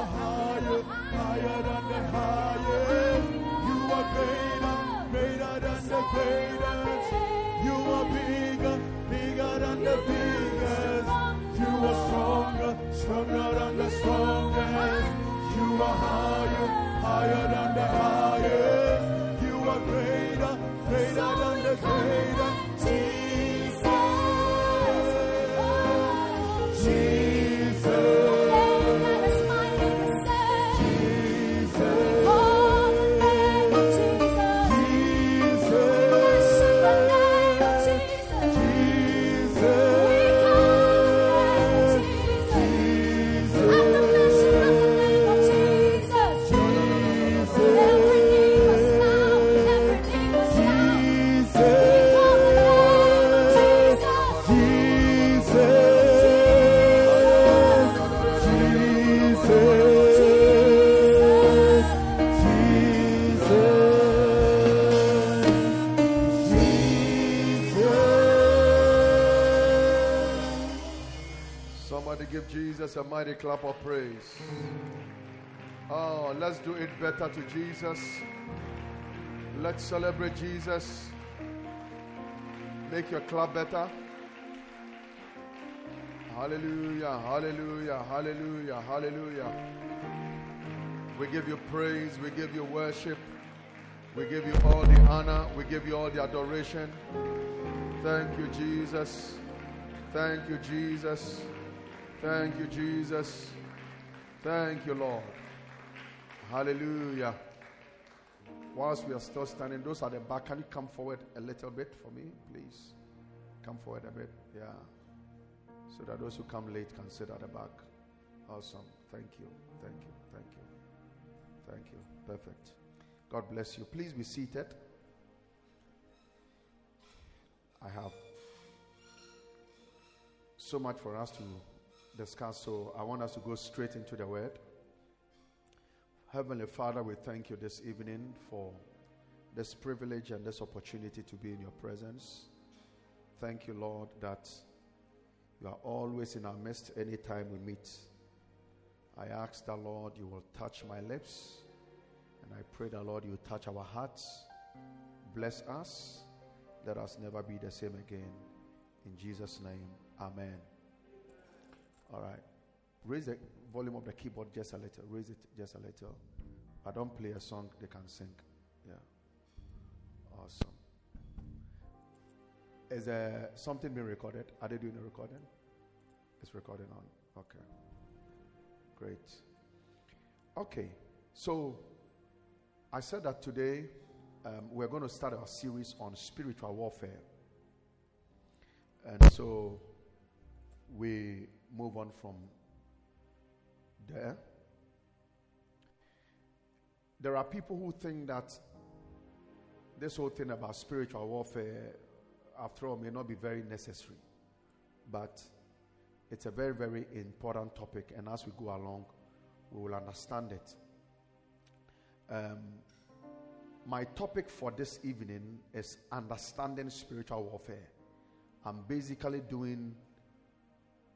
You are higher, higher than the highest. You are greater, greater than the greatest. You are bigger, bigger than the biggest. You are stronger, stronger than the strongest. You are higher, higher than the highest. You are greater, greater than the greatest. A mighty clap of praise. Oh, let's do it better to Jesus. Let's celebrate Jesus. Make your clap better. Hallelujah, hallelujah, hallelujah, hallelujah. We give you praise, we give you worship, we give you all the honor, we give you all the adoration. Thank you, Jesus. Thank you, Jesus. Thank you, Jesus. Thank you, Lord. Hallelujah. Whilst we are still standing, those at the back, can you come forward a little bit for me, please? Come forward a bit. Yeah. So that those who come late can sit at the back. Awesome. Thank you. Thank you. Thank you. Thank you. Perfect. God bless you. Please be seated. I have so much for us to so I want us to go straight into the word. Heavenly Father, we thank you this evening for this privilege and this opportunity to be in your presence. Thank you, Lord, that you are always in our midst anytime we meet. I ask that, Lord, you will touch my lips, and I pray that, Lord, you touch our hearts. Bless us. Let us never be the same again. In Jesus' name, Amen. All right. Raise the volume of the keyboard just a little. Raise it just a little. I don't play a song they can sing. Yeah. Awesome. Is there something being recorded? Are they doing a recording? It's recording on. Okay. Great. Okay. So I said that today um, we're going to start our series on spiritual warfare. And so we move on from there. There are people who think that this whole thing about spiritual warfare, after all, may not be very necessary. But it's a very, very important topic, and as we go along, we will understand it. Um, my topic for this evening is understanding spiritual warfare. I'm basically doing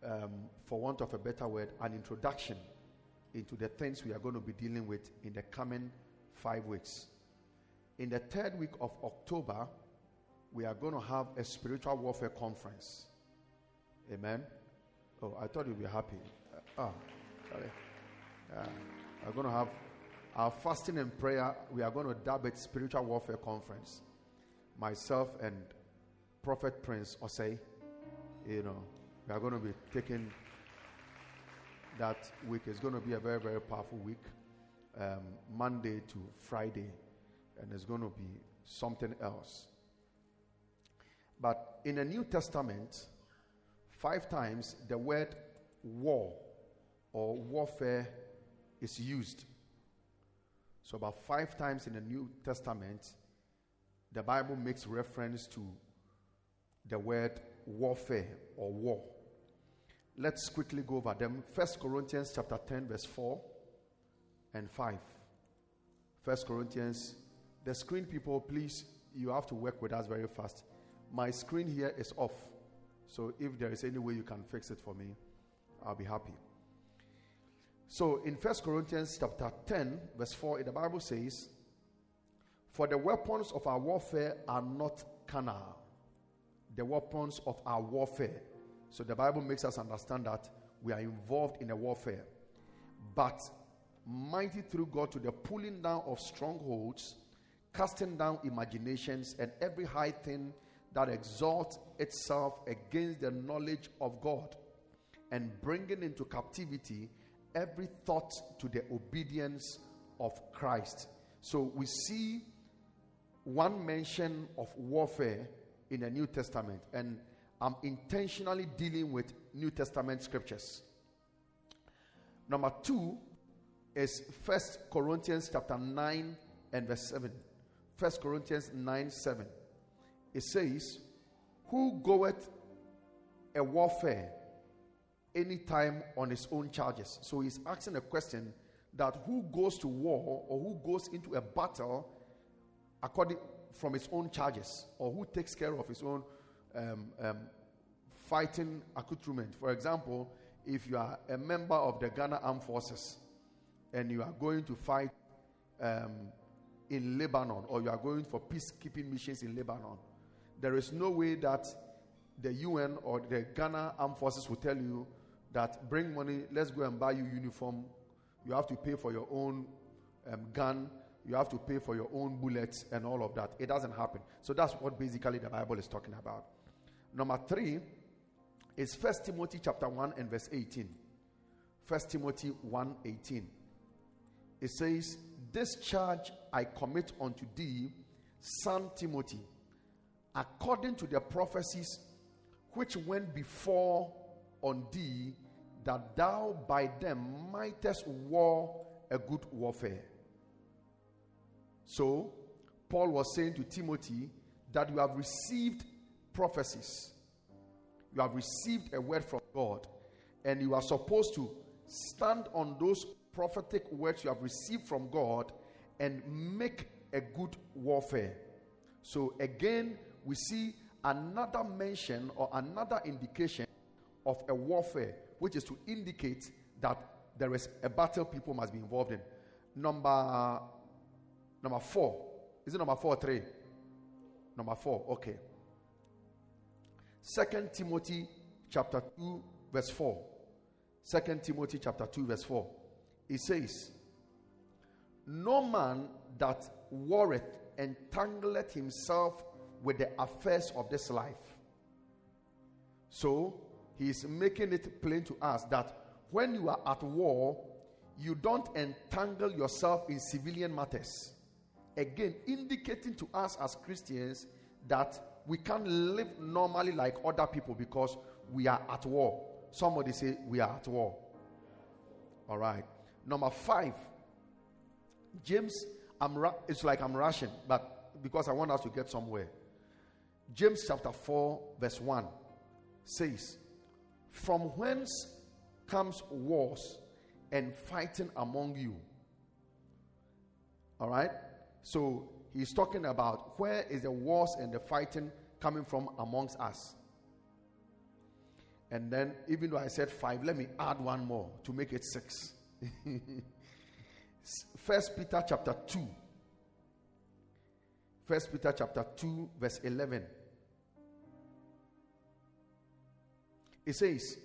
um, for want of a better word, an introduction into the things we are going to be dealing with in the coming five weeks. In the third week of October, we are going to have a spiritual warfare conference. Amen. Oh, I thought you'd be happy. Uh, oh, sorry. Uh, we're going to have our fasting and prayer. We are going to dub it spiritual warfare conference. Myself and Prophet Prince Osei, you know, we are going to be taking that week. It's going to be a very, very powerful week, um, Monday to Friday, and it's going to be something else. But in the New Testament, five times the word war or warfare is used. So, about five times in the New Testament, the Bible makes reference to the word warfare or war. Let's quickly go over them. First Corinthians chapter 10, verse 4 and 5. First Corinthians, the screen people, please, you have to work with us very fast. My screen here is off. So if there is any way you can fix it for me, I'll be happy. So in First Corinthians chapter 10, verse 4, the Bible says, For the weapons of our warfare are not carnal. The weapons of our warfare so the Bible makes us understand that we are involved in a warfare. But mighty through God to the pulling down of strongholds, casting down imaginations and every high thing that exalts itself against the knowledge of God, and bringing into captivity every thought to the obedience of Christ. So we see one mention of warfare in the New Testament, and I'm intentionally dealing with New Testament scriptures. Number two is First Corinthians chapter 9 and verse 7. First Corinthians 9 7. It says, Who goeth a warfare anytime on his own charges? So he's asking a question that who goes to war or who goes into a battle according from his own charges or who takes care of his own um, um, fighting accoutrement. For example, if you are a member of the Ghana Armed Forces and you are going to fight um, in Lebanon or you are going for peacekeeping missions in Lebanon, there is no way that the UN or the Ghana Armed Forces will tell you that bring money, let's go and buy you uniform. You have to pay for your own um, gun, you have to pay for your own bullets and all of that. It doesn't happen. So that's what basically the Bible is talking about. Number three is First Timothy chapter 1 and verse 18. First Timothy 1 18. It says, This charge I commit unto thee, son Timothy, according to the prophecies which went before on thee, that thou by them mightest war a good warfare. So, Paul was saying to Timothy that you have received prophecies, you have received a word from God, and you are supposed to stand on those prophetic words you have received from God and make a good warfare. So, again, we see another mention or another indication of a warfare, which is to indicate that there is a battle people must be involved in. Number number four. Is it number four three? Number four. Okay. Second Timothy chapter 2, verse 4. Second Timothy chapter 2, verse 4. It says, No man that warreth entangleth himself with the affairs of this life. So he is making it plain to us that when you are at war, you don't entangle yourself in civilian matters. Again, indicating to us as Christians that we can't live normally like other people because we are at war. Somebody say, We are at war. All right. Number five, James, I'm ra- it's like I'm rushing, but because I want us to get somewhere. James chapter 4, verse 1 says, From whence comes wars and fighting among you? All right? So he's talking about where is the wars and the fighting coming from amongst us. And then, even though I said five, let me add one more to make it six. First Peter chapter 2. First Peter chapter 2, verse 11. It says,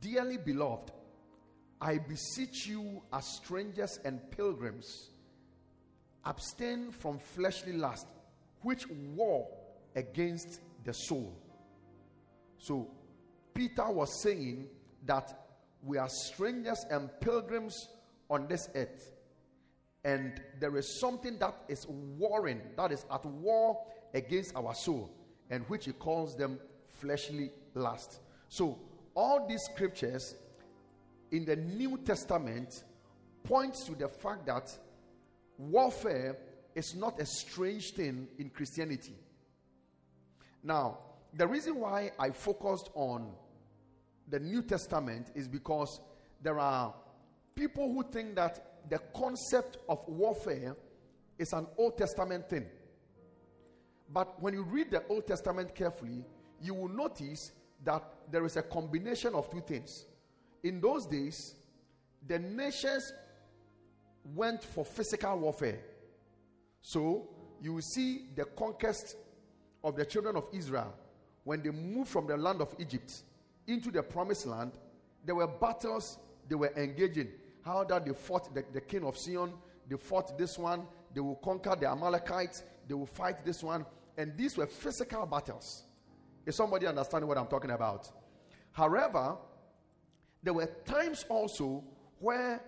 Dearly beloved, I beseech you as strangers and pilgrims, abstain from fleshly lust, which war against the soul. So, Peter was saying that we are strangers and pilgrims on this earth. And there is something that is warring, that is at war against our soul, and which he calls them fleshly lust. So, all these scriptures in the New Testament points to the fact that warfare is not a strange thing in Christianity. Now, the reason why I focused on the New Testament is because there are people who think that the concept of warfare is an Old Testament thing. But when you read the Old Testament carefully, you will notice that there is a combination of two things. In those days, the nations went for physical warfare. So you will see the conquest of the children of Israel when they moved from the land of Egypt into the promised land. There were battles they were engaging. How that they fought the, the king of Sihon, they fought this one, they will conquer the Amalekites, they will fight this one. And these were physical battles. Is somebody understanding what I'm talking about? However, there were times also where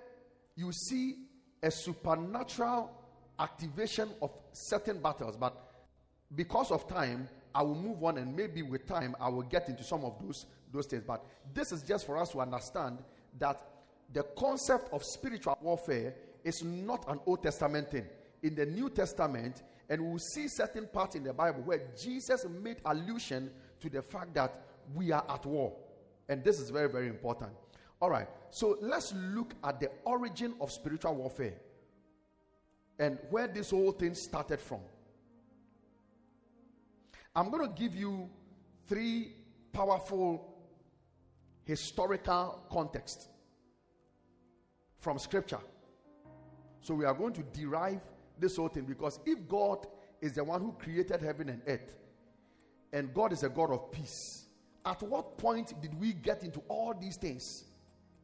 you see a supernatural activation of certain battles, but because of time, I will move on and maybe with time I will get into some of those those things. But this is just for us to understand that the concept of spiritual warfare is not an Old Testament thing. In the New Testament, and we'll see certain parts in the Bible where Jesus made allusion to the fact that we are at war. And this is very, very important. All right, so let's look at the origin of spiritual warfare and where this whole thing started from. I'm going to give you three powerful historical context from scripture. So we are going to derive this whole thing because if God is the one who created heaven and earth, and God is a God of peace, at what point did we get into all these things?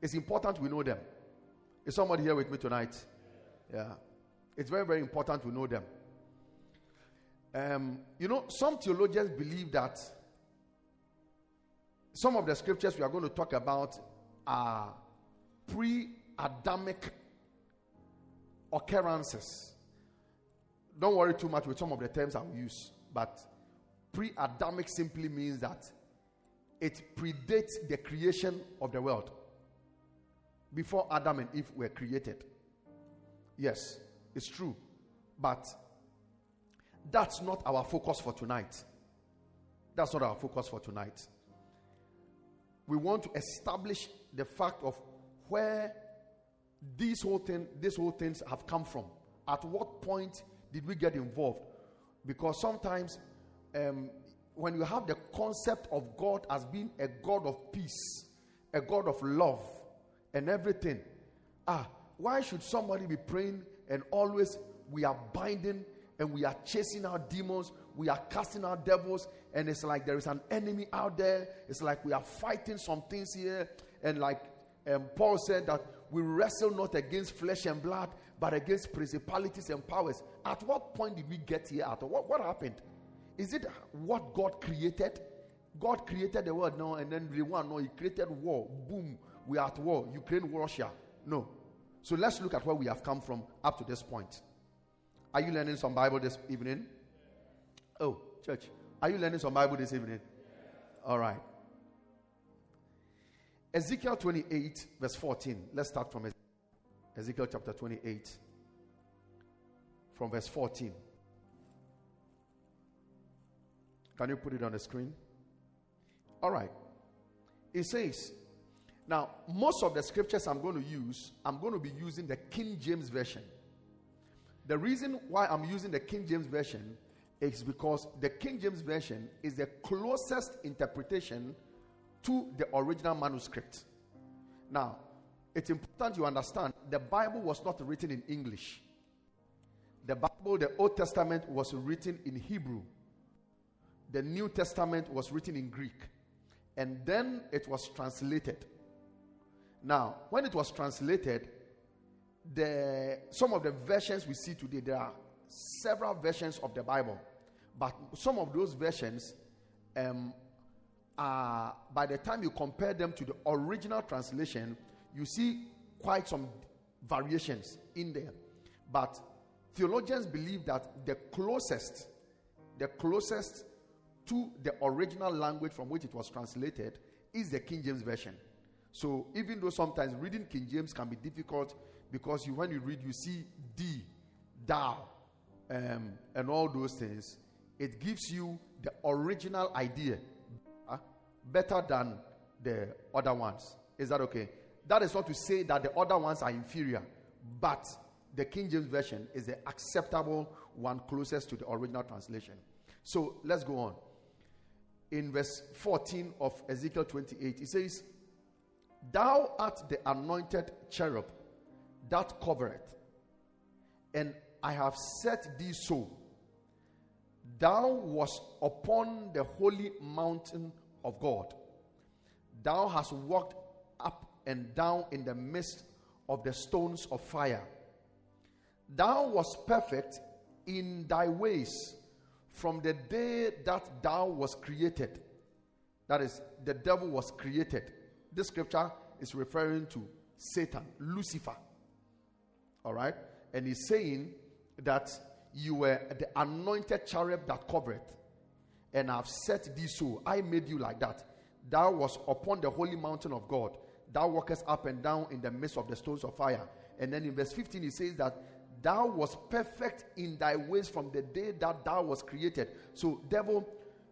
It's important we know them. Is somebody here with me tonight? Yeah. It's very, very important to know them. Um, you know, some theologians believe that some of the scriptures we are going to talk about are pre Adamic occurrences. Don't worry too much with some of the terms I will use, but pre Adamic simply means that it predates the creation of the world before Adam and Eve were created. Yes, it's true. But that's not our focus for tonight. That's not our focus for tonight. We want to establish the fact of where these whole thing, these whole things have come from. At what point did we get involved? Because sometimes, um, when you have the concept of God as being a God of peace, a God of love, and everything, ah, why should somebody be praying and always we are binding and we are chasing out demons, we are casting out devils, and it's like there is an enemy out there. It's like we are fighting some things here, and like um, Paul said that we wrestle not against flesh and blood, but against principalities and powers. At what point did we get here? At what, what happened? Is it what God created? God created the world now, and then the one no, He created war. Boom, we are at war. Ukraine, Russia. No. So let's look at where we have come from up to this point. Are you learning some Bible this evening? Oh, church. Are you learning some Bible this evening? All right. Ezekiel 28, verse 14. Let's start from Ezekiel chapter 28, from verse 14. Can you put it on the screen? All right. It says, now, most of the scriptures I'm going to use, I'm going to be using the King James Version. The reason why I'm using the King James Version is because the King James Version is the closest interpretation to the original manuscript. Now, it's important you understand the Bible was not written in English. The Bible, the Old Testament, was written in Hebrew. The New Testament was written in Greek. And then it was translated. Now, when it was translated, the some of the versions we see today, there are several versions of the Bible, but some of those versions um, are by the time you compare them to the original translation, you see quite some variations in there. But theologians believe that the closest, the closest to the original language from which it was translated is the King James Version. So even though sometimes reading King James can be difficult, because you, when you read, you see D, thou, um, and all those things. It gives you the original idea uh, better than the other ones. Is that okay? That is not to say that the other ones are inferior, but the King James Version is the acceptable one closest to the original translation. So let's go on. In verse 14 of Ezekiel 28, it says, Thou art the anointed cherub that covereth. And I have set thee so. Thou wast upon the holy mountain of God. Thou hast walked up and down in the midst of the stones of fire. Thou was perfect in thy ways from the day that thou was created. That is, the devil was created. This scripture is referring to Satan, Lucifer. All right? And he's saying that you were the anointed cherub that covered, and I've set thee so. I made you like that. Thou was upon the holy mountain of God. Thou walkest up and down in the midst of the stones of fire. And then in verse 15, he says that thou was perfect in thy ways from the day that thou was created. So, devil,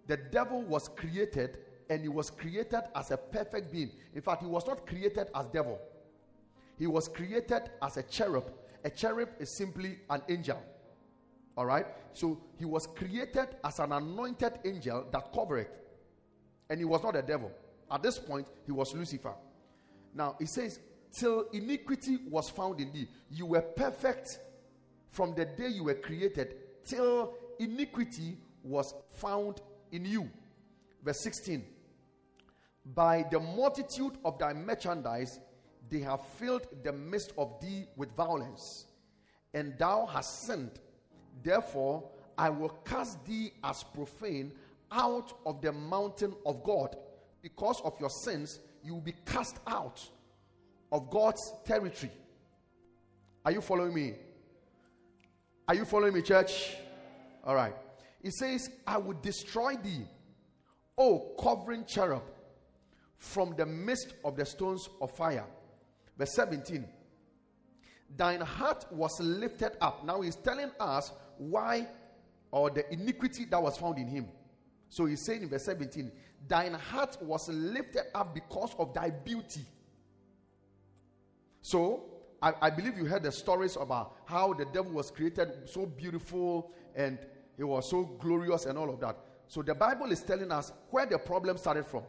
the devil was created and he was created as a perfect being. In fact, he was not created as devil. He was created as a cherub. A cherub is simply an angel. All right? So he was created as an anointed angel that covered. And he was not a devil. At this point, he was Lucifer. Now, he says, Till iniquity was found in thee. You were perfect from the day you were created, till iniquity was found in you. Verse 16 By the multitude of thy merchandise, they have filled the midst of thee with violence, and thou hast sinned. Therefore, I will cast thee as profane out of the mountain of God. Because of your sins, you will be cast out of God's territory. Are you following me? Are you following me, church? All right. It says, I will destroy thee, O covering cherub, from the midst of the stones of fire. Verse 17. Thine heart was lifted up. Now he's telling us why or the iniquity that was found in him. So he's saying in verse 17, Thine heart was lifted up because of thy beauty. So I, I, believe you heard the stories about how the devil was created so beautiful and he was so glorious and all of that. So the Bible is telling us where the problem started from.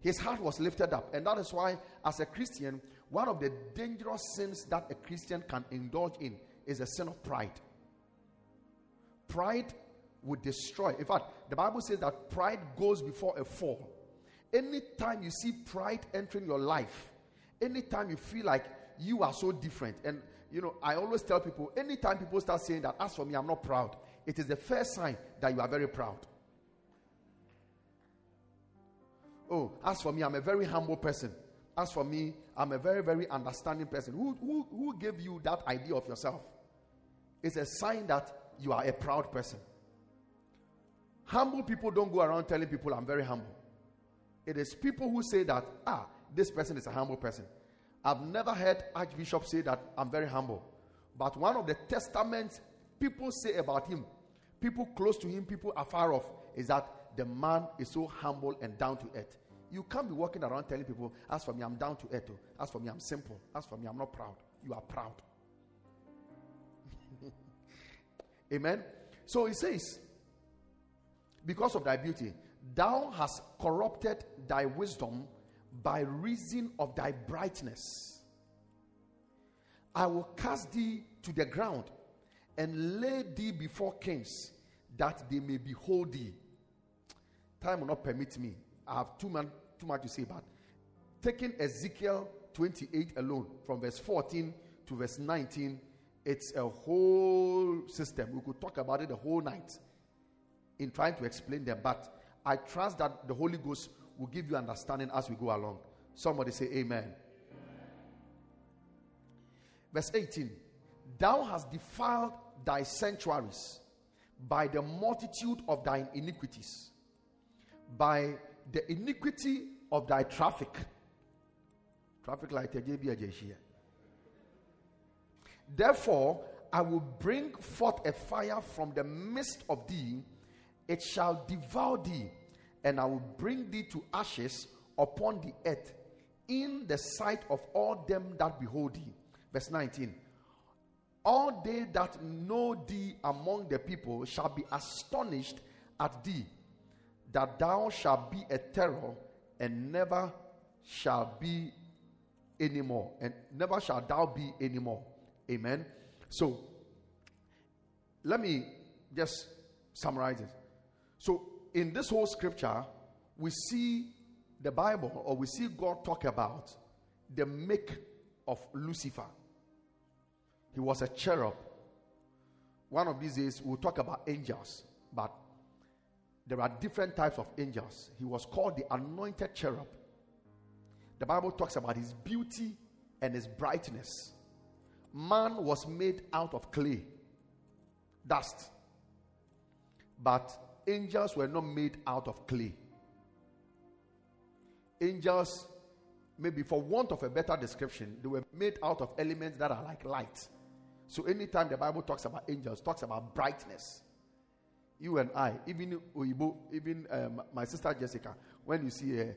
His heart was lifted up. And that is why, as a Christian, one of the dangerous sins that a Christian can indulge in is a sin of pride. Pride would destroy. In fact, the Bible says that pride goes before a fall. Anytime you see pride entering your life, anytime you feel like you are so different, and you know, I always tell people anytime people start saying that, as for me, I'm not proud, it is the first sign that you are very proud. Oh, as for me, I'm a very humble person. As for me, I'm a very, very understanding person. Who, who, who gave you that idea of yourself? It's a sign that you are a proud person. Humble people don't go around telling people, I'm very humble. It is people who say that, ah, this person is a humble person. I've never heard Archbishop say that I'm very humble. But one of the testaments people say about him, people close to him, people afar off, is that the man is so humble and down to earth. You can't be walking around telling people, as for me, I'm down to earth. Oh. As for me, I'm simple. As for me, I'm not proud. You are proud. Amen. So he says, because of thy beauty, thou hast corrupted thy wisdom by reason of thy brightness. I will cast thee to the ground and lay thee before kings that they may behold thee. Time will not permit me. I have too, man, too much to say about. Taking Ezekiel 28 alone, from verse 14 to verse 19, it's a whole system. We could talk about it the whole night in trying to explain them, but I trust that the Holy Ghost will give you understanding as we go along. Somebody say, Amen. Amen. Verse 18 Thou hast defiled thy sanctuaries by the multitude of thine iniquities, by the iniquity of thy traffic. Traffic light, Therefore, I will bring forth a fire from the midst of thee, it shall devour thee, and I will bring thee to ashes upon the earth in the sight of all them that behold thee. Verse 19 All they that know thee among the people shall be astonished at thee, that thou shalt be a terror and never shall be anymore, and never shall thou be anymore. Amen. So, let me just summarize it. So, in this whole scripture, we see the Bible or we see God talk about the make of Lucifer. He was a cherub one of these days we'll talk about angels, but there are different types of angels. He was called the anointed cherub. The Bible talks about his beauty and his brightness. Man was made out of clay, dust. But angels were not made out of clay. Angels, maybe for want of a better description, they were made out of elements that are like light. So anytime the Bible talks about angels, talks about brightness. You and I, even even um, my sister Jessica, when you see her,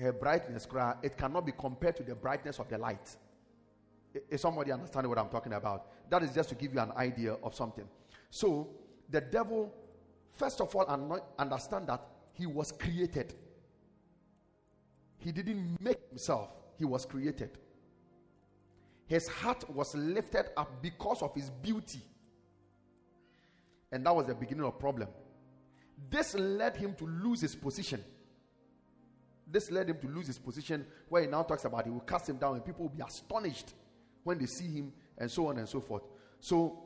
her brightness, it cannot be compared to the brightness of the light. Is somebody understanding what I'm talking about? That is just to give you an idea of something. So the devil, first of all, understand that he was created. He didn't make himself, he was created. His heart was lifted up because of his beauty. And that was the beginning of problem. This led him to lose his position. This led him to lose his position where he now talks about he will cast him down and people will be astonished when they see him and so on and so forth. So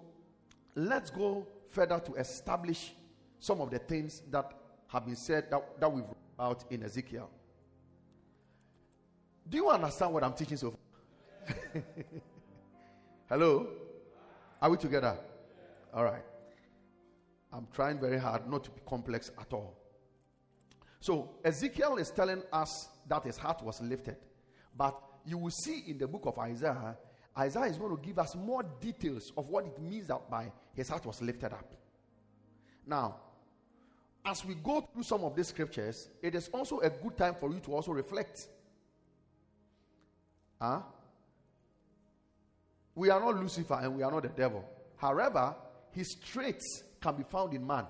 let's go further to establish some of the things that have been said that, that we've about in Ezekiel. Do you understand what I'm teaching so far? Hello? Are we together? All right. I'm trying very hard not to be complex at all. So, Ezekiel is telling us that his heart was lifted. But you will see in the book of Isaiah, Isaiah is going to give us more details of what it means that by his heart was lifted up. Now, as we go through some of these scriptures, it is also a good time for you to also reflect Huh? We are not Lucifer and we are not the devil. However, his traits can be found in man.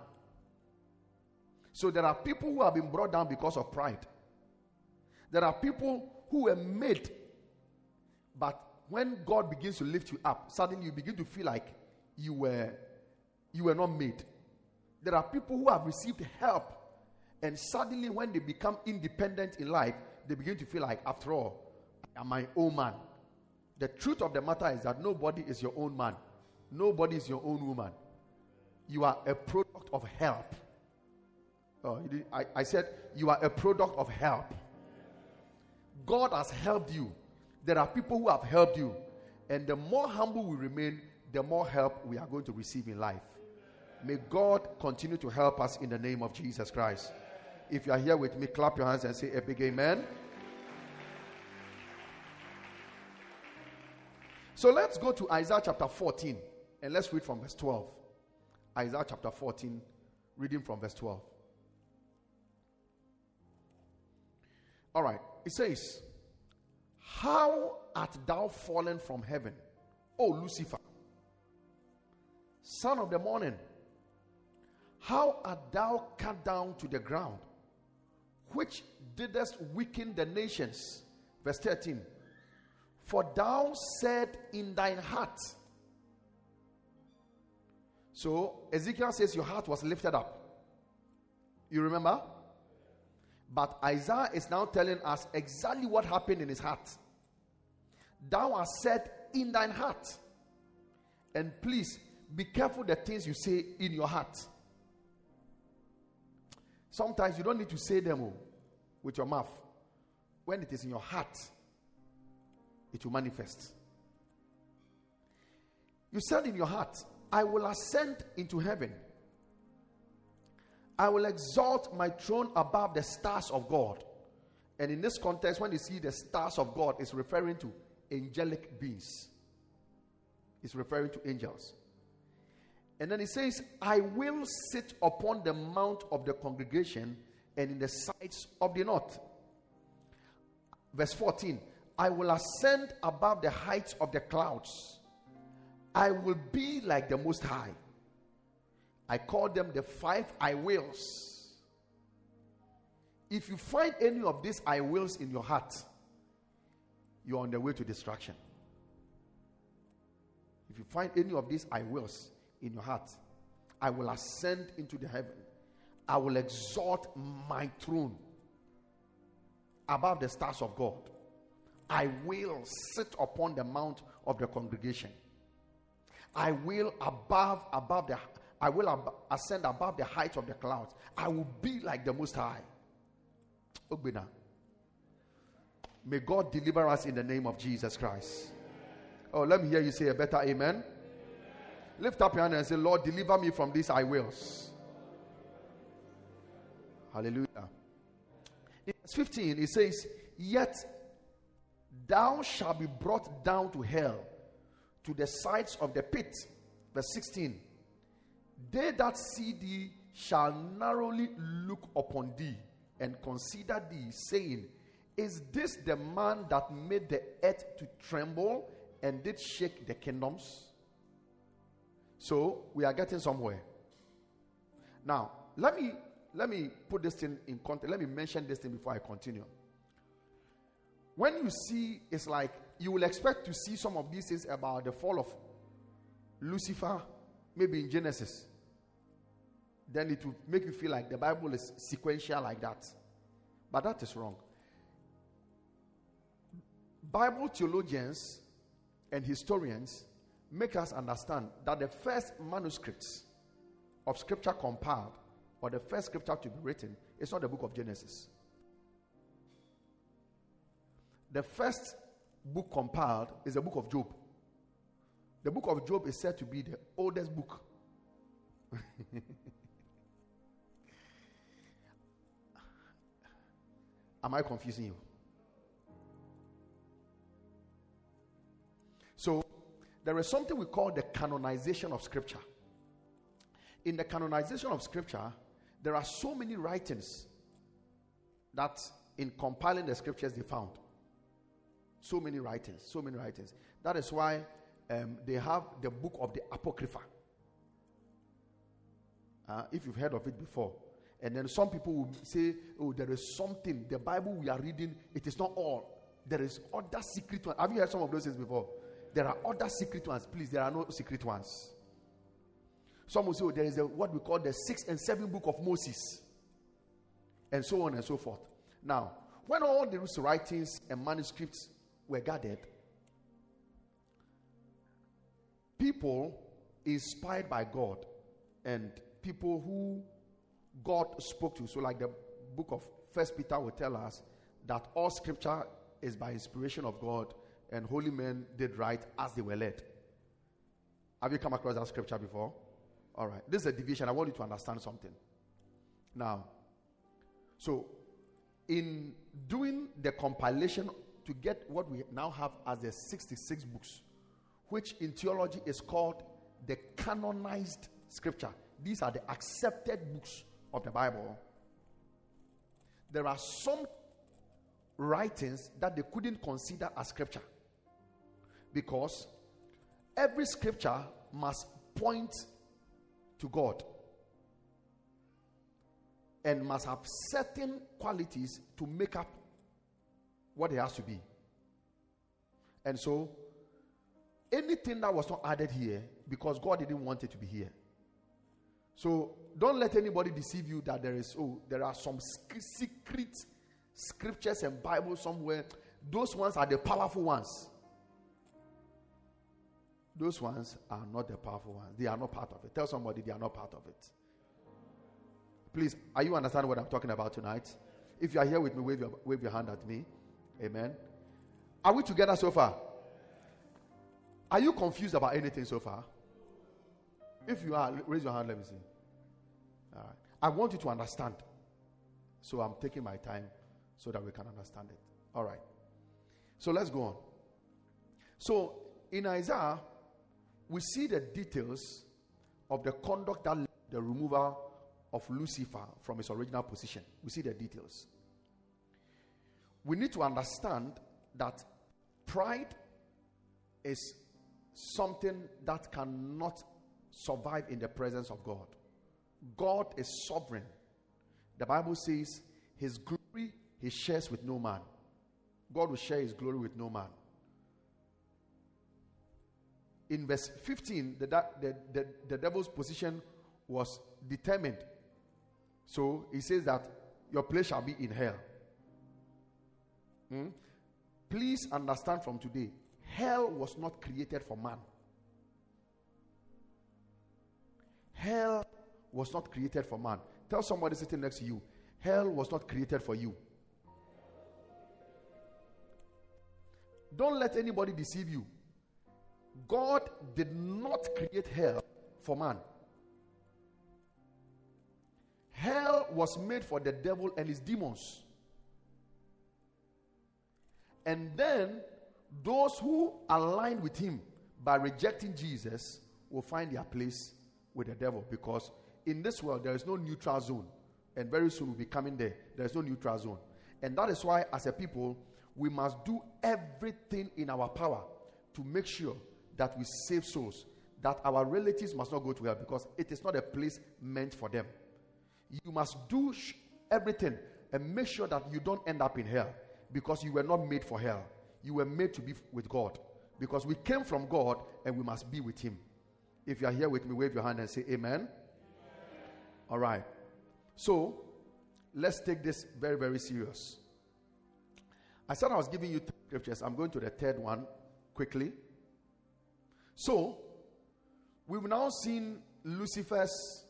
So there are people who have been brought down because of pride. There are people who were made, but when God begins to lift you up, suddenly you begin to feel like you were you were not made. There are people who have received help, and suddenly when they become independent in life, they begin to feel like, after all, I am my own man. The truth of the matter is that nobody is your own man. Nobody is your own woman. You are a product of help. Oh, I, I said you are a product of help. God has helped you. There are people who have helped you. And the more humble we remain, the more help we are going to receive in life. May God continue to help us in the name of Jesus Christ. If you are here with me, clap your hands and say a big amen. So let's go to Isaiah chapter 14 and let's read from verse 12. Isaiah chapter 14, reading from verse 12. All right, it says, How art thou fallen from heaven, O Lucifer, son of the morning? How art thou cut down to the ground, which didst weaken the nations? Verse 13. For thou said in thine heart. So Ezekiel says your heart was lifted up. You remember? But Isaiah is now telling us exactly what happened in his heart. Thou hast said in thine heart. And please be careful the things you say in your heart. Sometimes you don't need to say them oh, with your mouth. When it is in your heart, it will manifest. You said in your heart, I will ascend into heaven. I will exalt my throne above the stars of God. And in this context, when you see the stars of God, it's referring to angelic beings. It's referring to angels. And then he says, I will sit upon the mount of the congregation and in the sides of the north. Verse 14 I will ascend above the heights of the clouds. I will be like the Most High. I call them the five I wills. If you find any of these I wills in your heart, you're on the way to destruction. If you find any of these I wills in your heart, I will ascend into the heaven. I will exalt my throne above the stars of God. I will sit upon the mount of the congregation. I will above above the I will ab- ascend above the height of the clouds. I will be like the Most High. Ogbina. May God deliver us in the name of Jesus Christ. Oh, let me hear you say a better amen. Lift up your hand and say, Lord, deliver me from these I wills. Hallelujah. In verse 15, it says, Yet thou shalt be brought down to hell, to the sides of the pit. Verse 16. They that see thee shall narrowly look upon thee and consider thee, saying, Is this the man that made the earth to tremble and did shake the kingdoms? So we are getting somewhere. Now, let me let me put this thing in context. Let me mention this thing before I continue. When you see, it's like you will expect to see some of these things about the fall of Lucifer, maybe in Genesis. Then it will make you feel like the Bible is sequential like that. But that is wrong. Bible theologians and historians make us understand that the first manuscripts of scripture compiled or the first scripture to be written is not the book of Genesis. The first book compiled is the book of Job. The book of Job is said to be the oldest book. Am I confusing you? So, there is something we call the canonization of Scripture. In the canonization of Scripture, there are so many writings that in compiling the Scriptures they found. So many writings, so many writings. That is why um, they have the book of the Apocrypha. Uh, if you've heard of it before. And then some people will say, oh, there is something. The Bible we are reading, it is not all. There is other secret ones. Have you heard some of those things before? There are other secret ones. Please, there are no secret ones. Some will say, oh, there is a, what we call the sixth and seventh book of Moses. And so on and so forth. Now, when all these writings and manuscripts were gathered, people inspired by God and people who God spoke to. So, like the book of First Peter will tell us that all scripture is by inspiration of God, and holy men did write as they were led. Have you come across that scripture before? All right. This is a division. I want you to understand something. Now, so in doing the compilation to get what we now have as the 66 books, which in theology is called the canonized scripture. These are the accepted books of the Bible, there are some writings that they couldn't consider as scripture because every scripture must point to God and must have certain qualities to make up what it has to be. And so, anything that was not added here, because God didn't want it to be here, so don't let anybody deceive you that there is oh there are some secret scriptures and Bible somewhere. Those ones are the powerful ones. Those ones are not the powerful ones. They are not part of it. Tell somebody they are not part of it. Please, are you understanding what I'm talking about tonight? If you are here with me, wave your, wave your hand at me. Amen. Are we together so far? Are you confused about anything so far? If you are, raise your hand, let me see. All right. I want you to understand. So I'm taking my time so that we can understand it. All right. So let's go on. So in Isaiah, we see the details of the conduct that the removal of Lucifer from his original position. We see the details. We need to understand that pride is something that cannot survive in the presence of God. God is sovereign. The Bible says his glory he shares with no man. God will share his glory with no man. In verse 15, the, the, the, the devil's position was determined. So he says that your place shall be in hell. Hmm? Please understand from today hell was not created for man. hell was not created for man. Tell somebody sitting next to you, hell was not created for you. Don't let anybody deceive you. God did not create hell for man. Hell was made for the devil and his demons. And then those who align with him by rejecting Jesus will find their place with the devil because in this world there is no neutral zone. And very soon we'll be coming there. There is no neutral zone. And that is why, as a people, we must do everything in our power to make sure that we save souls, that our relatives must not go to hell because it is not a place meant for them. You must do sh- everything and make sure that you don't end up in hell because you were not made for hell. You were made to be with God because we came from God and we must be with Him. If you are here with me, wave your hand and say Amen. Amen. All right. So let's take this very, very serious. I said I was giving you scriptures. I'm going to the third one quickly. So we've now seen Lucifer's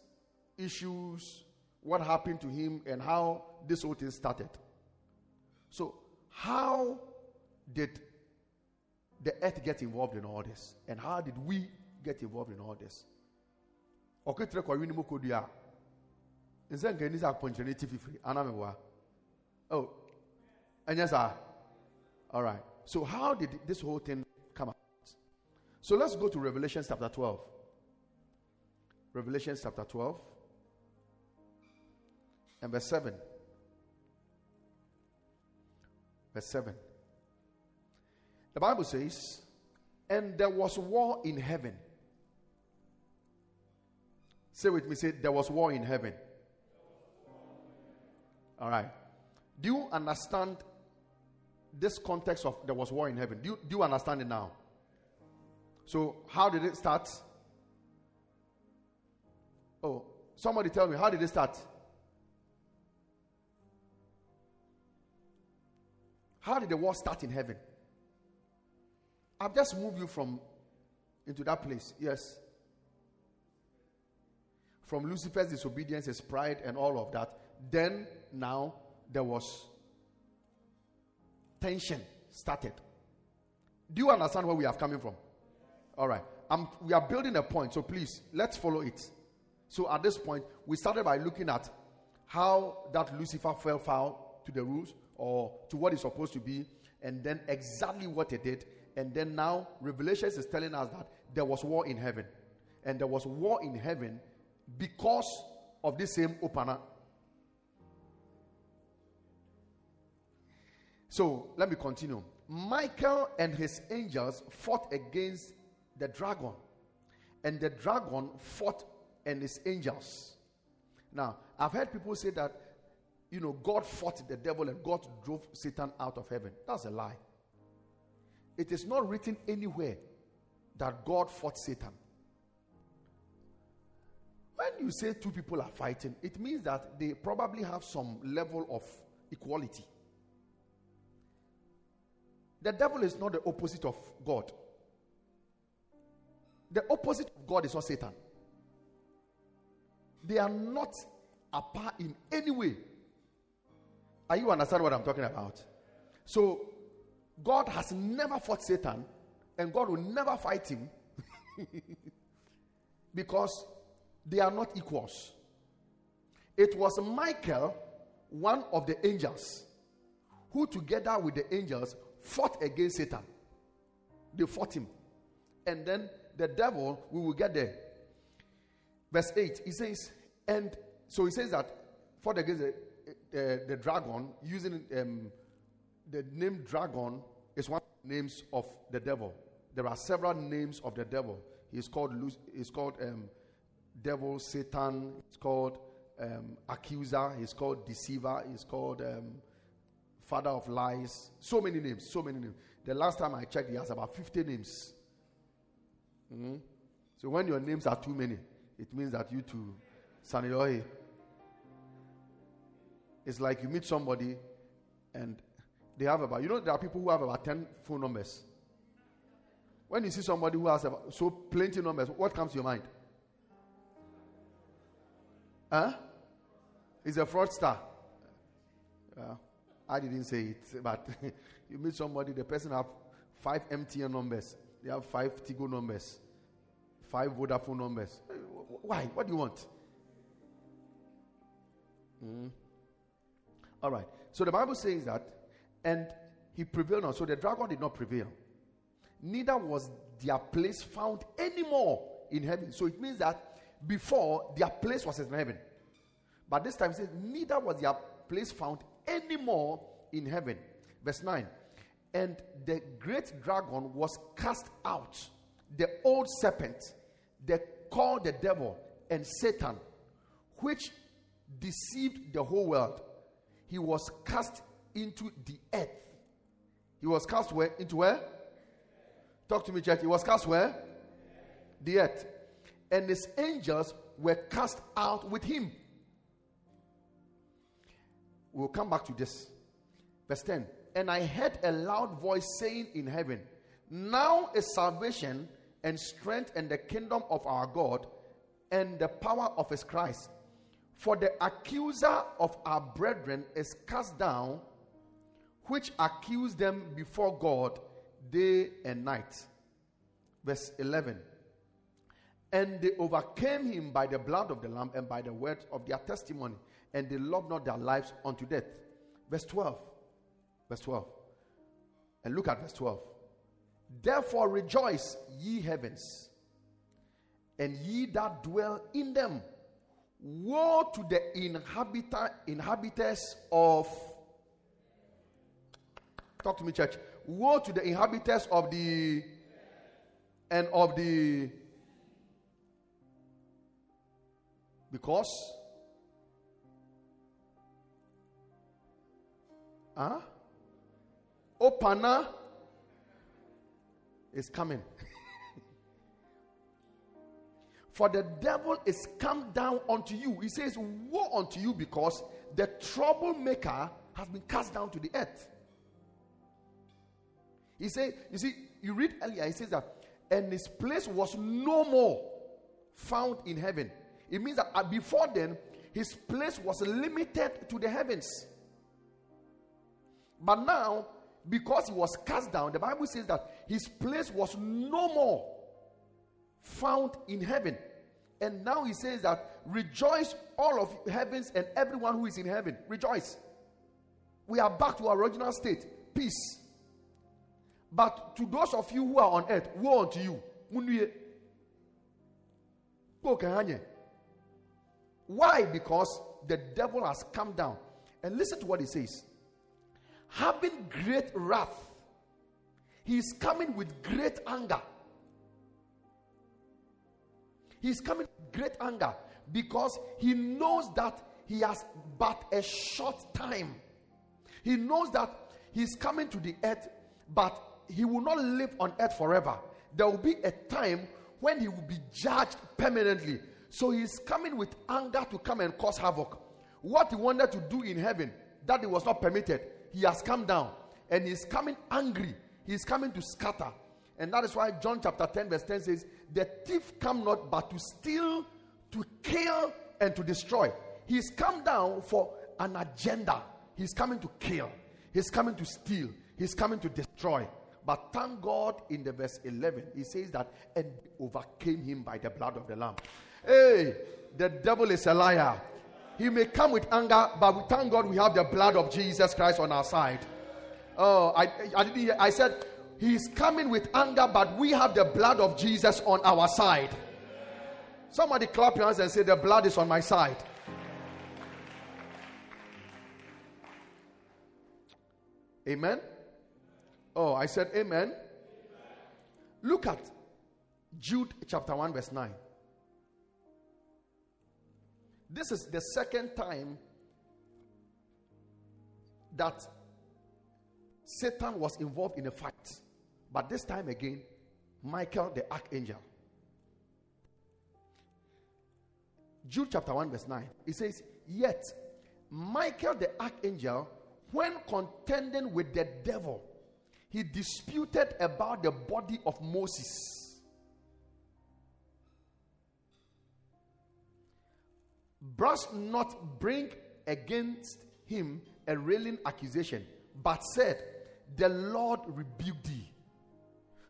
issues, what happened to him, and how this whole thing started. So, how did the earth get involved in all this? And how did we get involved in all this? ɔketere kɔwe no mu kɔdu a nsɛ nka ni sɛ akpɔnkyerɛ no ti oh ɛnyɛ saa all right. So how did this whole thing come out so let's go to revelation chapter 12 revelation chapter 12 and verse 7 verse 7 the bible says and there was war in heaven Say with me, say, there was war in heaven. All right. Do you understand this context of there was war in heaven? Do you, do you understand it now? So, how did it start? Oh, somebody tell me, how did it start? How did the war start in heaven? I've just moved you from into that place. Yes from Lucifer's disobedience, his pride, and all of that, then now there was tension started. Do you understand where we are coming from? All right. I'm, we are building a point, so please let's follow it. So at this point, we started by looking at how that Lucifer fell foul to the rules or to what it's supposed to be, and then exactly what it did. And then now, Revelations is telling us that there was war in heaven. And there was war in heaven because of this same opener. So let me continue. Michael and his angels fought against the dragon, and the dragon fought and his angels. Now, I've heard people say that, you know, God fought the devil and God drove Satan out of heaven. That's a lie. It is not written anywhere that God fought Satan. When you say two people are fighting, it means that they probably have some level of equality. The devil is not the opposite of God. The opposite of God is not Satan. They are not apart in any way. Are you understand what I'm talking about? So, God has never fought Satan, and God will never fight him because they are not equals. It was Michael, one of the angels, who together with the angels fought against Satan. They fought him. And then the devil, we will get there. Verse 8, he says, and so he says that fought against the, the, the dragon, using um, the name dragon is one of the names of the devil. There are several names of the devil. He's called, he's called um, devil, Satan. It's called um, accuser. He's called deceiver. He's called um, father of lies. So many names. So many names. The last time I checked, he has about 50 names. Mm-hmm. So when your names are too many, it means that you too, Saniohe. It's like you meet somebody and they have about, you know, there are people who have about 10 phone numbers. When you see somebody who has about, so plenty numbers, what comes to your mind? Huh? He's a fraudster. Uh, I didn't say it, but you meet somebody, the person have five MTN numbers, they have five Tigo numbers, five Vodafone numbers. Why? What do you want? Mm. All right. So the Bible says that, and he prevailed not. So the dragon did not prevail. Neither was their place found anymore in heaven. So it means that before their place was in heaven. But this time it says, neither was their place found anymore in heaven. Verse 9. And the great dragon was cast out, the old serpent, the called the devil and Satan, which deceived the whole world. He was cast into the earth. He was cast where? Into where? Talk to me, church. He was cast where? The earth. And his angels were cast out with him. We'll come back to this. Verse 10. And I heard a loud voice saying in heaven, Now is salvation and strength and the kingdom of our God and the power of his Christ. For the accuser of our brethren is cast down, which accuse them before God day and night. Verse 11. And they overcame him by the blood of the Lamb and by the word of their testimony, and they loved not their lives unto death. Verse 12. Verse 12. And look at verse 12. Therefore rejoice, ye heavens, and ye that dwell in them. Woe to the inhabita- inhabitants of. Talk to me, church. Woe to the inhabitants of the. And of the. Because. Huh? Opana is coming. For the devil is come down unto you. He says, Woe unto you because the troublemaker has been cast down to the earth. He said, You see, you read earlier, he says that, and his place was no more found in heaven. It means that before then, his place was limited to the heavens. But now, because he was cast down, the Bible says that his place was no more found in heaven. And now he says that rejoice, all of heavens and everyone who is in heaven. Rejoice. We are back to our original state peace. But to those of you who are on earth, woe unto you. Why? Because the devil has come down. And listen to what he says having great wrath. he is coming with great anger. He's coming with great anger because he knows that he has but a short time. He knows that he's coming to the earth, but he will not live on earth forever. There will be a time when he will be judged permanently. So he's coming with anger to come and cause havoc. What he wanted to do in heaven, that he was not permitted he has come down and he's coming angry. He's coming to scatter. And that is why John chapter 10, verse 10 says, The thief come not but to steal, to kill, and to destroy. He's come down for an agenda. He's coming to kill, he's coming to steal, he's coming to destroy. But thank God in the verse 11, he says that, and overcame him by the blood of the Lamb. Hey, the devil is a liar. He may come with anger, but we thank God we have the blood of Jesus Christ on our side. Oh, I, I I said, He's coming with anger, but we have the blood of Jesus on our side. Somebody clap your hands and say, The blood is on my side. Amen. Oh, I said amen. amen. Look at Jude chapter 1, verse 9. This is the second time that Satan was involved in a fight. But this time again, Michael the archangel. Jude chapter 1, verse 9. It says, Yet Michael the archangel, when contending with the devil, he disputed about the body of Moses Brust not bring against him a railing accusation, but said, The Lord rebuked thee.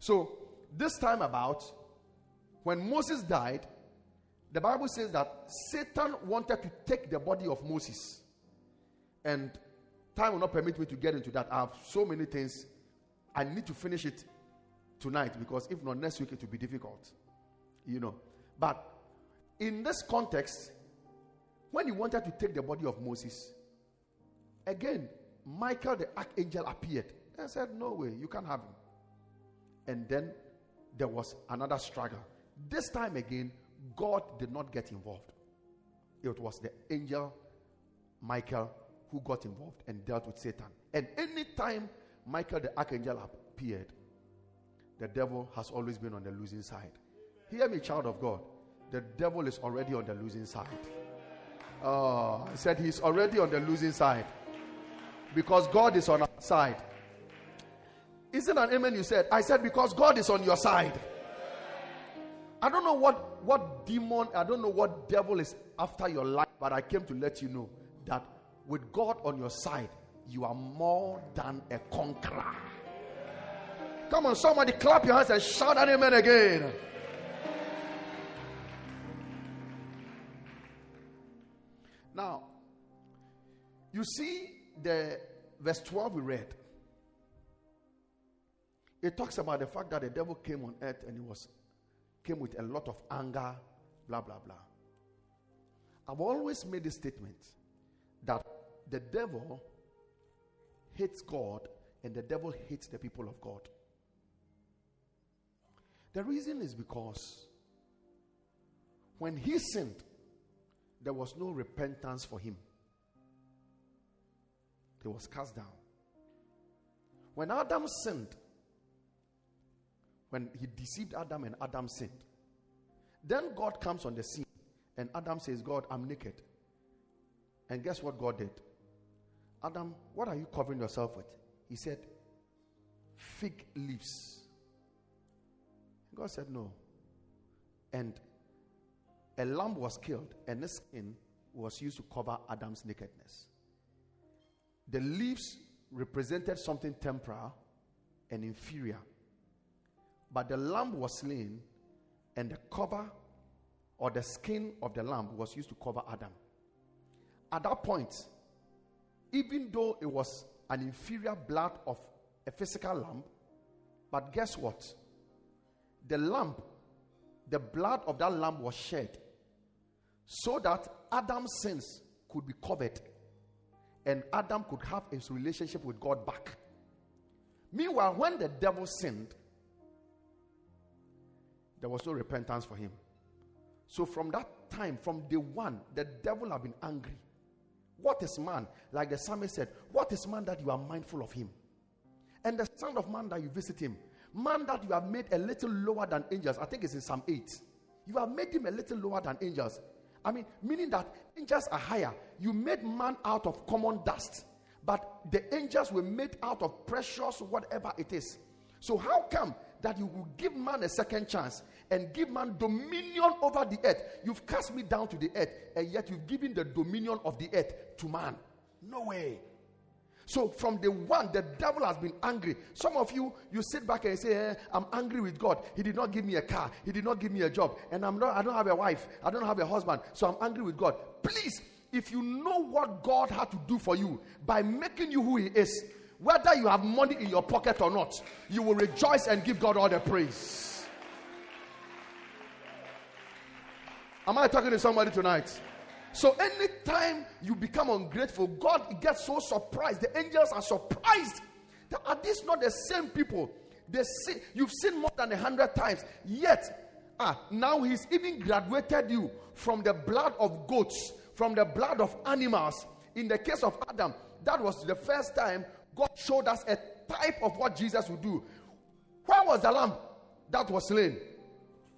So, this time about, when Moses died, the Bible says that Satan wanted to take the body of Moses. And time will not permit me to get into that. I have so many things. I need to finish it tonight because if not, next week it will be difficult. You know. But in this context, when he wanted to take the body of Moses, again, Michael the archangel appeared and said, No way, you can't have him. And then there was another struggle. This time again, God did not get involved. It was the angel Michael who got involved and dealt with Satan. And anytime Michael the archangel appeared, the devil has always been on the losing side. Hear me, child of God. The devil is already on the losing side. Ah, oh, I said he's already on the losing side because God is on our side. Isn't an amen you said? I said because God is on your side. I don't know what what demon, I don't know what devil is after your life, but I came to let you know that with God on your side, you are more than a conqueror. Come on, somebody clap your hands and shout an amen again. Now, you see the verse 12 we read. It talks about the fact that the devil came on earth and he was came with a lot of anger, blah blah blah. I've always made this statement that the devil hates God and the devil hates the people of God. The reason is because when he sinned, there was no repentance for him. He was cast down. When Adam sinned, when he deceived Adam and Adam sinned, then God comes on the scene and Adam says, God, I'm naked. And guess what God did? Adam, what are you covering yourself with? He said, fig leaves. God said, no. And a lamb was killed, and the skin was used to cover Adam's nakedness. The leaves represented something temporal and inferior. But the lamb was slain, and the cover or the skin of the lamb was used to cover Adam. At that point, even though it was an inferior blood of a physical lamb, but guess what? The lamb, the blood of that lamb was shed so that Adam's sins could be covered and Adam could have his relationship with God back. Meanwhile, when the devil sinned, there was no repentance for him. So, from that time, from day one, the devil have been angry. What is man? Like the psalmist said, What is man that you are mindful of him? And the son of man that you visit him, man that you have made a little lower than angels. I think it's in Psalm 8. You have made him a little lower than angels. I mean, meaning that angels are higher. You made man out of common dust, but the angels were made out of precious whatever it is. So, how come that you will give man a second chance and give man dominion over the earth? You've cast me down to the earth, and yet you've given the dominion of the earth to man. No way. So from the one, the devil has been angry. Some of you, you sit back and say, eh, "I'm angry with God. He did not give me a car. He did not give me a job, and I'm not. I don't have a wife. I don't have a husband. So I'm angry with God." Please, if you know what God had to do for you by making you who He is, whether you have money in your pocket or not, you will rejoice and give God all the praise. Am I talking to somebody tonight? So anytime you become ungrateful, God gets so surprised. The angels are surprised. That are these not the same people? They see you've seen more than a hundred times. Yet, ah, now he's even graduated you from the blood of goats, from the blood of animals. In the case of Adam, that was the first time God showed us a type of what Jesus would do. Where was the lamb that was slain?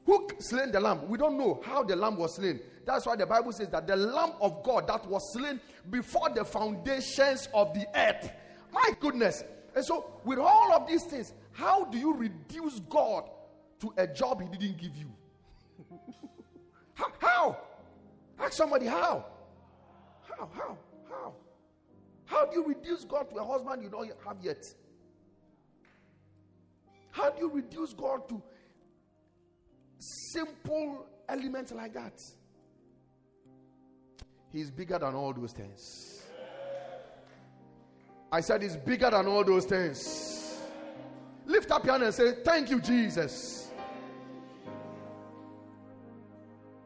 Who slain the lamb? We don't know how the lamb was slain. That's why the Bible says that the Lamb of God that was slain before the foundations of the earth. My goodness. And so, with all of these things, how do you reduce God to a job He didn't give you? how? how? Ask somebody how. How? How? Do you reduce God to a husband you don't have yet? How do you reduce God to simple elements like that? He's bigger than all those things. I said he's bigger than all those things. Lift up your hand and say, Thank you, Jesus.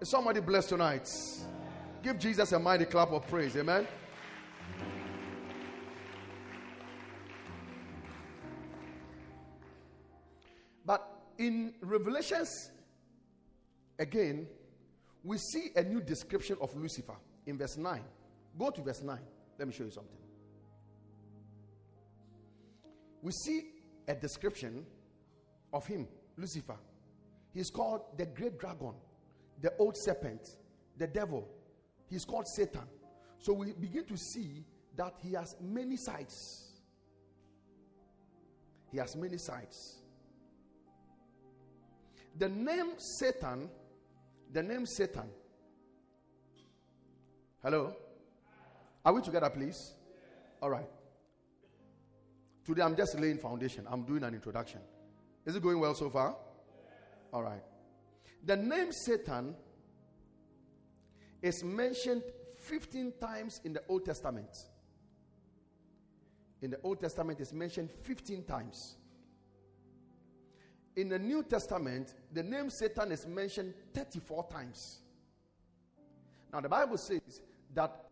Is somebody blessed tonight? Give Jesus a mighty clap of praise. Amen. In Revelations, again, we see a new description of Lucifer in verse 9. Go to verse 9. Let me show you something. We see a description of him, Lucifer. He's called the great dragon, the old serpent, the devil. He's called Satan. So we begin to see that he has many sides. He has many sides. The name Satan, the name Satan. Hello? Are we together, please? All right. Today I'm just laying foundation. I'm doing an introduction. Is it going well so far? All right. The name Satan is mentioned 15 times in the Old Testament. In the Old Testament, it's mentioned 15 times. In the New Testament, the name Satan is mentioned 34 times. Now, the Bible says that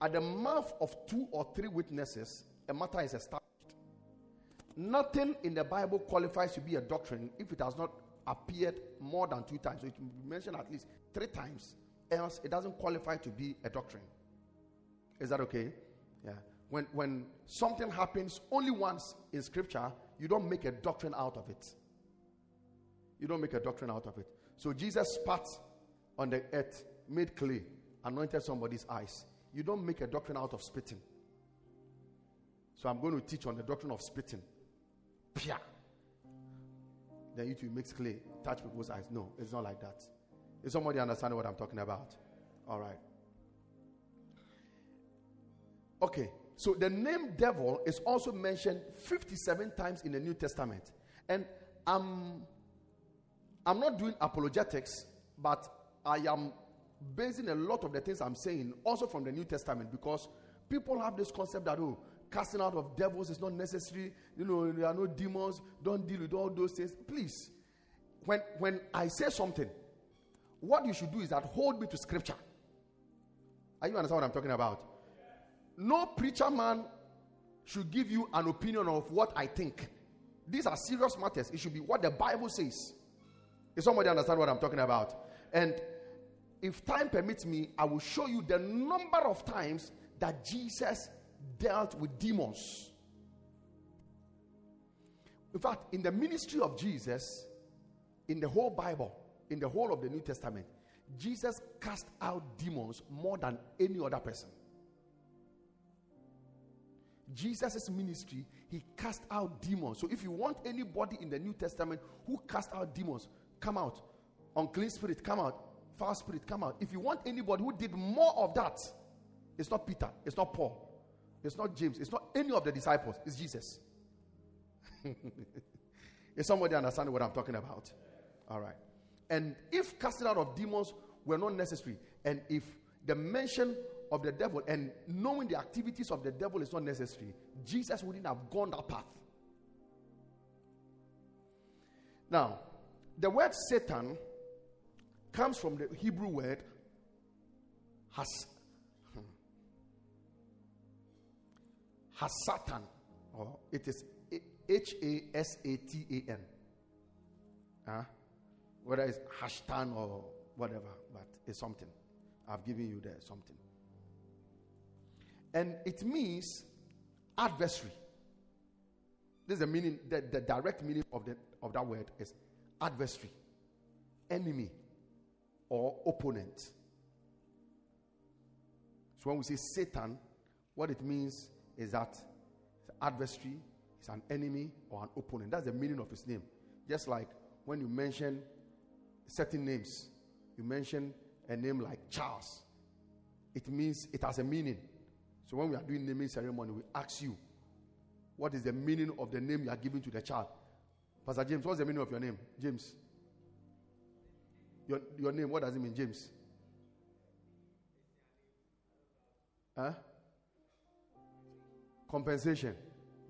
at the mouth of two or three witnesses, a matter is established. Nothing in the Bible qualifies to be a doctrine if it has not appeared more than two times. So it will be mentioned at least three times, else it doesn't qualify to be a doctrine. Is that okay? Yeah. When, when something happens only once in scripture, you don't make a doctrine out of it. You don't make a doctrine out of it. So Jesus spat on the earth, made clay, anointed somebody's eyes. You don't make a doctrine out of spitting. So I'm going to teach on the doctrine of spitting. Pia. Then you two mix clay, touch people's eyes. No, it's not like that. Is somebody understanding what I'm talking about? All right. Okay, so the name devil is also mentioned 57 times in the New Testament. And I'm, I'm not doing apologetics, but I am basing a lot of the things I'm saying also from the New Testament because people have this concept that, oh, casting out of devils is not necessary. You know, there are no demons. Don't deal with all those things. Please, when, when I say something, what you should do is that hold me to scripture. Are you understand what I'm talking about? No preacher man should give you an opinion of what I think. These are serious matters. It should be what the Bible says. If somebody understand what I'm talking about? And if time permits me, I will show you the number of times that Jesus dealt with demons. In fact, in the ministry of Jesus, in the whole Bible, in the whole of the New Testament, Jesus cast out demons more than any other person. Jesus' ministry, he cast out demons. So if you want anybody in the New Testament who cast out demons, come out. Unclean spirit, come out. Foul spirit, come out. If you want anybody who did more of that, it's not Peter, it's not Paul, it's not James, it's not any of the disciples, it's Jesus. Is somebody understanding what I'm talking about? All right. And if casting out of demons were not necessary, and if the mention of the devil and knowing the activities of the devil is not necessary, Jesus wouldn't have gone that path. Now, the word Satan comes from the Hebrew word has hmm, Hasatan, or it is H A S A T A N. Huh? Whether it's Hashtan or whatever, but it's something. I've given you there something. And it means adversary. This is the meaning, the, the direct meaning of, the, of that word is adversary, enemy, or opponent. So when we say Satan, what it means is that adversary is an enemy or an opponent. That's the meaning of his name. Just like when you mention certain names, you mention a name like Charles, it means it has a meaning. So when we are doing naming ceremony, we ask you, what is the meaning of the name you are giving to the child? Pastor James, what's the meaning of your name? James. Your, your name, what does it mean, James? Huh? Compensation.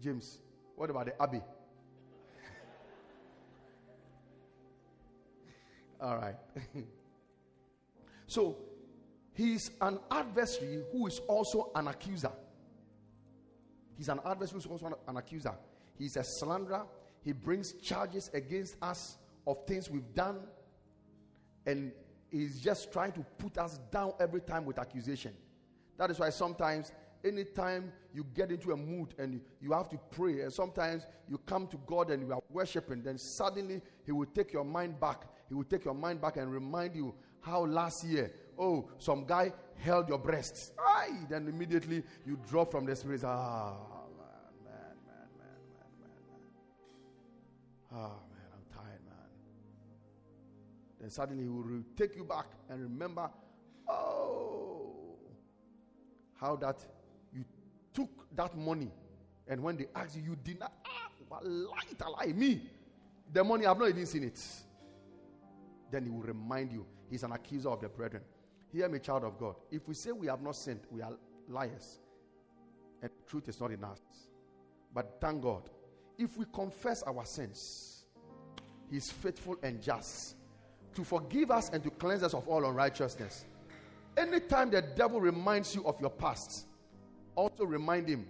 James. What about the Abbey? All right. so, he's an adversary who is also an accuser. He's an adversary who is also an accuser. He's a slanderer. He brings charges against us of things we've done. And he's just trying to put us down every time with accusation. That is why sometimes, anytime you get into a mood and you have to pray, and sometimes you come to God and you are worshiping, then suddenly He will take your mind back. He will take your mind back and remind you how last year, oh, some guy held your breasts. Aye, then immediately you drop from the spirit. Ah, man, man, man, man, man, man, man. Ah, man, I'm tired, man. Then suddenly he will take you back and remember, oh, how that you took that money and when they ask you, you did not, ah, lie, lie, me. The money, I've not even seen it. Then he will remind you, he's an accuser of the brethren. Hear me, child of God. If we say we have not sinned, we are liars. And truth is not in us. But thank God, if we confess our sins, He is faithful and just to forgive us and to cleanse us of all unrighteousness. Anytime the devil reminds you of your past, also remind him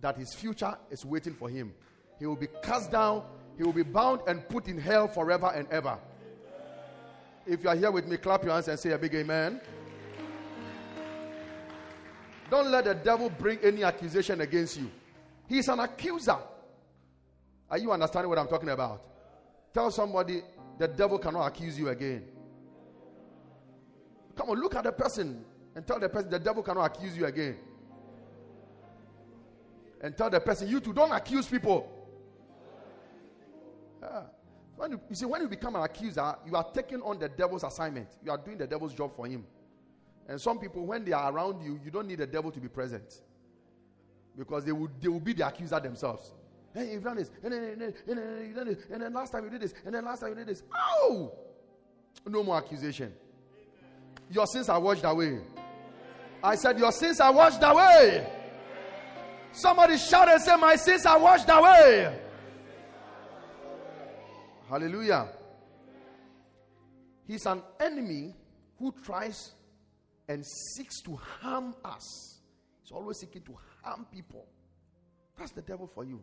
that his future is waiting for him. He will be cast down, he will be bound and put in hell forever and ever. If you are here with me, clap your hands and say a big amen. Don't let the devil bring any accusation against you. He's an accuser. Are you understanding what I'm talking about? Tell somebody the devil cannot accuse you again. Come on, look at the person and tell the person the devil cannot accuse you again. And tell the person, you too, don't accuse people. Yeah. When you, you see, when you become an accuser, you are taking on the devil's assignment. You are doing the devil's job for him. And some people, when they are around you, you don't need the devil to be present. Because they will, they will be the accuser themselves. Hey, you've done this. And then, and, then, and, then, and, then, and then last time you did this. And then last time you did this. Oh! No more accusation. Your sins are washed away. I said, Your sins are washed away. Somebody shout and say, My sins are washed away. Hallelujah. He's an enemy who tries and seeks to harm us. He's always seeking to harm people. That's the devil for you.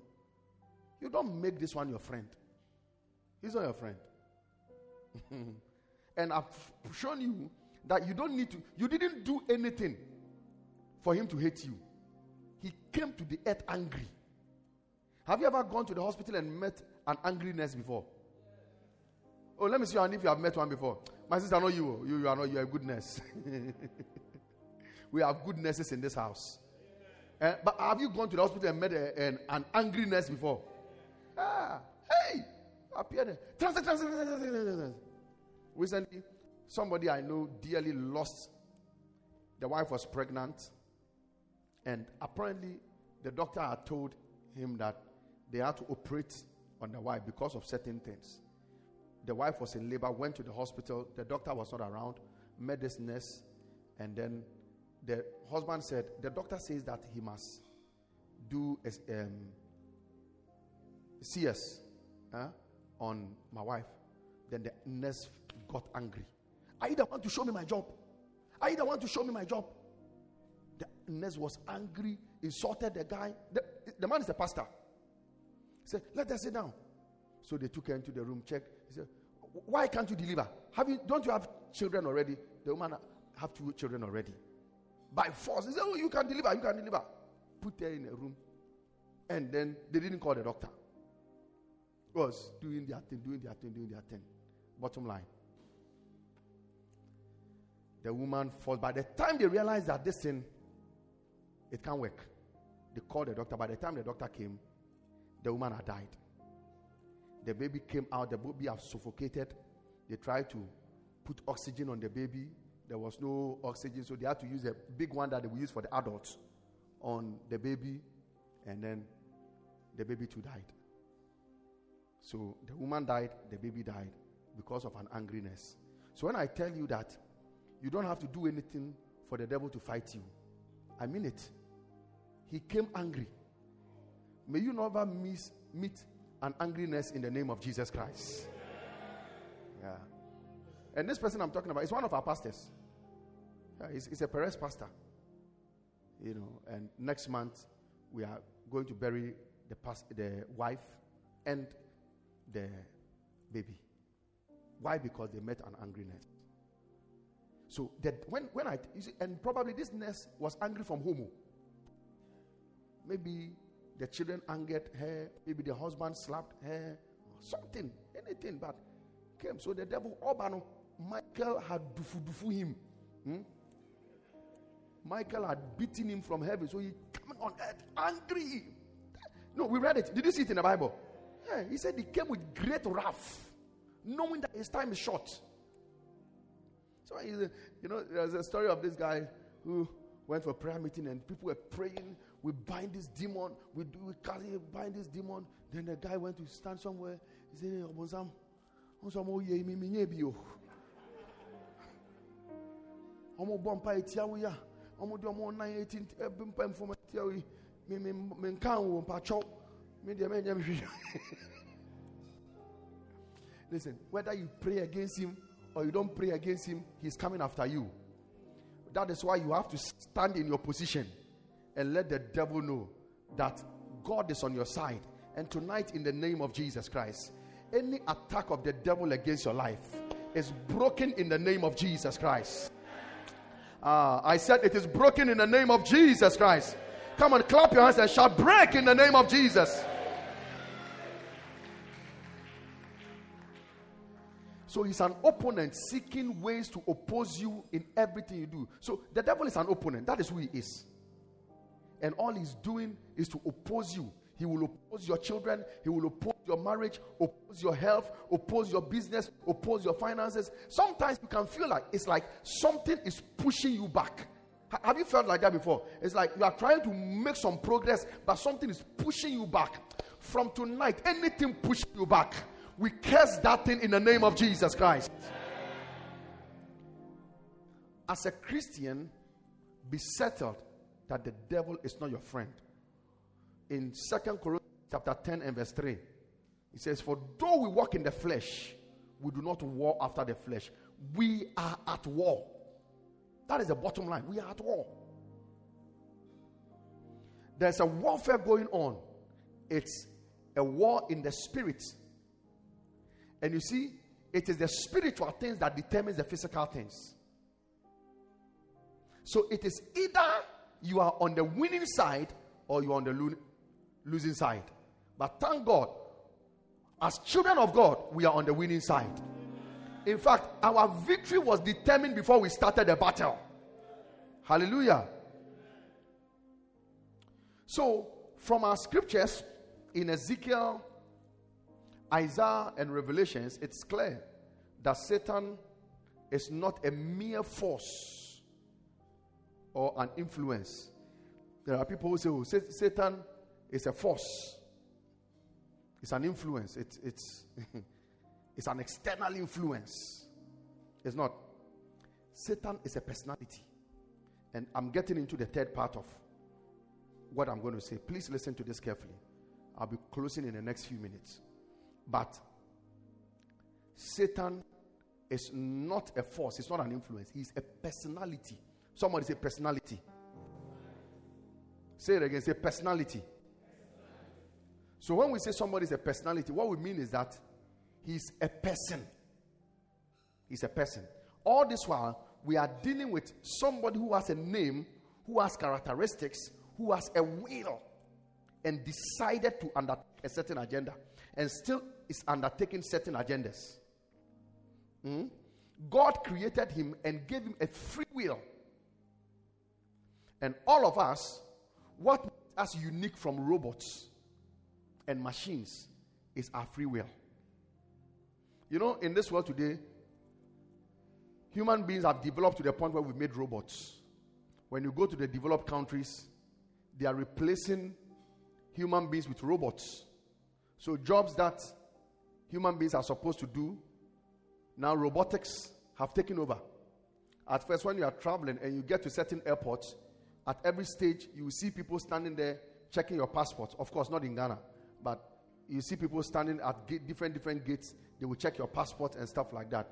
You don't make this one your friend. He's not your friend. and I've shown you that you don't need to, you didn't do anything for him to hate you. He came to the earth angry. Have you ever gone to the hospital and met an angry nurse before? Oh, let me see if you have met one before. My sister, I know you. You, you are not. You are a good nurse. we have good nurses in this house. Uh, but have you gone to the hospital and met a, an, an angry nurse before? Ah, hey, appear there. Recently, somebody I know dearly lost. The wife was pregnant, and apparently, the doctor had told him that they had to operate on the wife because of certain things. The wife was in labor, went to the hospital. The doctor was not around, met this nurse, and then the husband said, The doctor says that he must do um, CS on my wife. Then the nurse got angry. I either want to show me my job. I either want to show me my job. The nurse was angry, insulted the guy. The, the man is a pastor. He said, Let us sit down. So they took her into the room, checked. He said, Why can't you deliver? Have you don't you have children already? The woman have two children already. By force. He said, Oh, you can deliver, you can deliver. Put her in a room. And then they didn't call the doctor. Was doing their thing, doing their thing, doing their thing. Bottom line. The woman falls. By the time they realized that this thing, it can't work, they called the doctor. By the time the doctor came, the woman had died. The baby came out, the baby had suffocated. They tried to put oxygen on the baby. There was no oxygen, so they had to use a big one that they use for the adults on the baby, and then the baby too died. So the woman died, the baby died because of an angriness. So when I tell you that you don't have to do anything for the devil to fight you, I mean it. He came angry. May you never miss, meet an angriness in the name of Jesus Christ. Yeah. And this person I'm talking about is one of our pastors. Yeah, he's, he's a Perez pastor. You know, and next month we are going to bury the past, the wife and the baby. Why? Because they met an angriness. So that when when I see, and probably this nurse was angry from home. Maybe the children angered her. Maybe the husband slapped her. Something, anything, but came. So the devil, Obano, Michael had dufu dufu him. Hmm? Michael had beaten him from heaven. So he came on earth angry. No, we read it. Did you see it in the Bible? Yeah, he said he came with great wrath, knowing that his time is short. So, you know, there's a story of this guy who went for prayer meeting and people were praying. We bind this demon. We do we carry bind this demon. Then the guy went to stand somewhere. He said, hey, Obonsam, Obonsam, oh, ye mi mi nyebi o. Oh. Ọmọ bọ mpa eti awo ya. Ọmọ di ọmọ nine eighteen eh, ebi mpa nfọmọ eti awo yi. Mi mi mi nka wo mpa chọ. Mi di ẹmẹ nyẹ mi hwi. Listen, whether you pray against him or you don't pray against him, he's coming after you. That is why you have to stand in your position and let the devil know that God is on your side. And tonight, in the name of Jesus Christ, any attack of the devil against your life is broken in the name of Jesus Christ. Uh, I said it is broken in the name of Jesus Christ. Come on, clap your hands and shout, break in the name of Jesus. So he's an opponent seeking ways to oppose you in everything you do. So the devil is an opponent. That is who he is. And all he's doing is to oppose you. He will oppose your children. He will oppose your marriage, oppose your health, oppose your business, oppose your finances. Sometimes you can feel like it's like something is pushing you back. Have you felt like that before? It's like you are trying to make some progress, but something is pushing you back. From tonight, anything pushing you back, we curse that thing in the name of Jesus Christ. As a Christian, be settled that the devil is not your friend. In Second Corinthians chapter 10 and verse 3, it says, For though we walk in the flesh, we do not war after the flesh. We are at war. That is the bottom line. We are at war. There's a warfare going on. It's a war in the spirit. And you see, it is the spiritual things that determines the physical things. So it is either you are on the winning side or you are on the lo- losing side. But thank God, as children of God, we are on the winning side. In fact, our victory was determined before we started the battle. Hallelujah. So, from our scriptures in Ezekiel, Isaiah, and Revelations, it's clear that Satan is not a mere force or an influence. There are people who say, oh, Satan is a force, it's an influence, it's, it's, it's an external influence. It's not. Satan is a personality. And I'm getting into the third part of what I'm going to say. Please listen to this carefully. I'll be closing in the next few minutes. But Satan is not a force, it's not an influence, he's a personality. Somebody say personality. Say it again, say personality. So when we say somebody is a personality, what we mean is that he's a person. He's a person. All this while, we are dealing with somebody who has a name, who has characteristics, who has a will, and decided to undertake a certain agenda, and still is undertaking certain agendas. Mm? God created him and gave him a free will. And all of us, what makes us unique from robots and machines is our free will. You know, in this world today, human beings have developed to the point where we've made robots. When you go to the developed countries, they are replacing human beings with robots. So, jobs that human beings are supposed to do, now robotics have taken over. At first, when you are traveling and you get to certain airports, at every stage, you will see people standing there checking your passport. Of course, not in Ghana, but you see people standing at gate, different different gates. They will check your passport and stuff like that.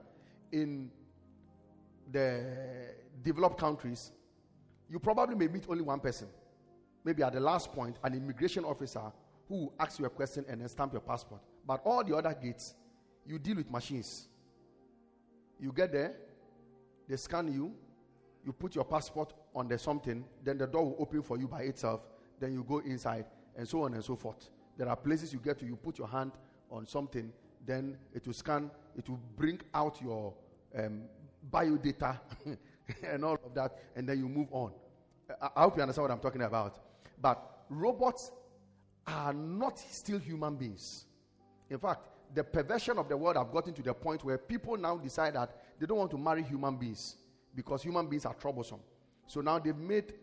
In the developed countries, you probably may meet only one person. Maybe at the last point, an immigration officer who will ask you a question and then stamp your passport. But all the other gates, you deal with machines. You get there, they scan you, you put your passport on the something, then the door will open for you by itself, then you go inside, and so on and so forth. There are places you get to, you put your hand on something, then it will scan, it will bring out your um, bio data and all of that, and then you move on. I, I hope you understand what I'm talking about. But robots are not still human beings. In fact, the perversion of the world have gotten to the point where people now decide that they don't want to marry human beings because human beings are troublesome. So now they've made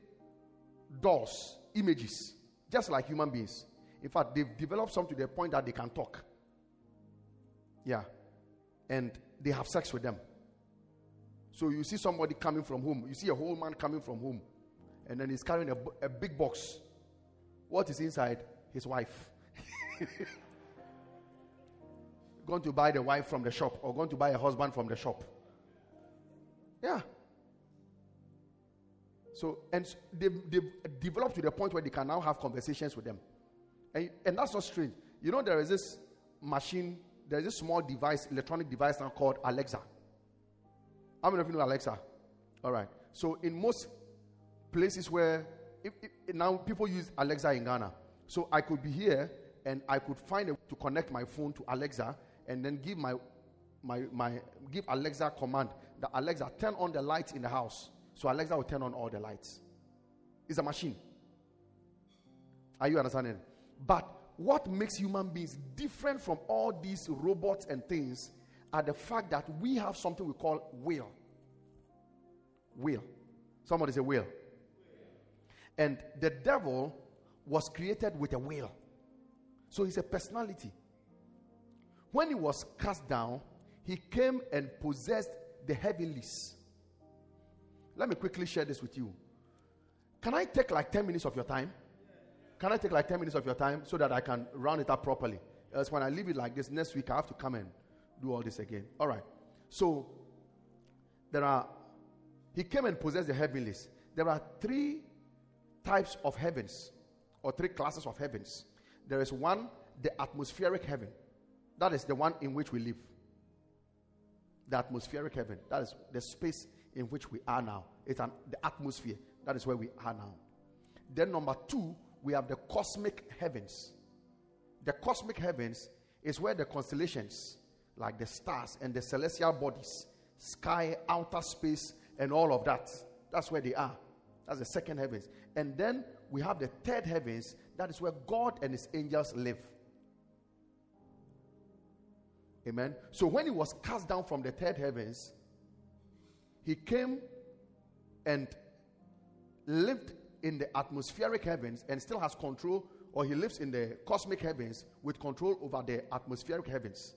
dolls, images, just like human beings. In fact, they've developed some to the point that they can talk. Yeah. And they have sex with them. So you see somebody coming from home, you see a whole man coming from home, and then he's carrying a, a big box. What is inside? His wife. going to buy the wife from the shop or going to buy a husband from the shop. Yeah. So, and they've, they've developed to the point where they can now have conversations with them. And, and that's not strange. You know, there is this machine, there is this small device, electronic device now called Alexa. How many of you know Alexa? All right. So, in most places where if, if, now people use Alexa in Ghana, so I could be here and I could find a way to connect my phone to Alexa and then give my my my give Alexa command that Alexa turn on the lights in the house. So Alexa will turn on all the lights. It's a machine. Are you understanding? But what makes human beings different from all these robots and things are the fact that we have something we call will. Will. Somebody say will. And the devil was created with a will. So he's a personality. When he was cast down, he came and possessed the heavenlies. Let me quickly share this with you. Can I take like 10 minutes of your time? Can I take like 10 minutes of your time so that I can round it up properly? Else, when I leave it like this next week, I have to come and do all this again. All right. So, there are, he came and possessed the heavenlies. There are three types of heavens, or three classes of heavens. There is one, the atmospheric heaven. That is the one in which we live. The atmospheric heaven. That is the space in which we are now. It's an, the atmosphere. That is where we are now. Then, number two, we have the cosmic heavens. The cosmic heavens is where the constellations, like the stars and the celestial bodies, sky, outer space, and all of that, that's where they are. That's the second heavens. And then we have the third heavens, that is where God and his angels live. Amen. So when he was cast down from the third heavens, he came and lived in the atmospheric heavens and still has control, or he lives in the cosmic heavens with control over the atmospheric heavens.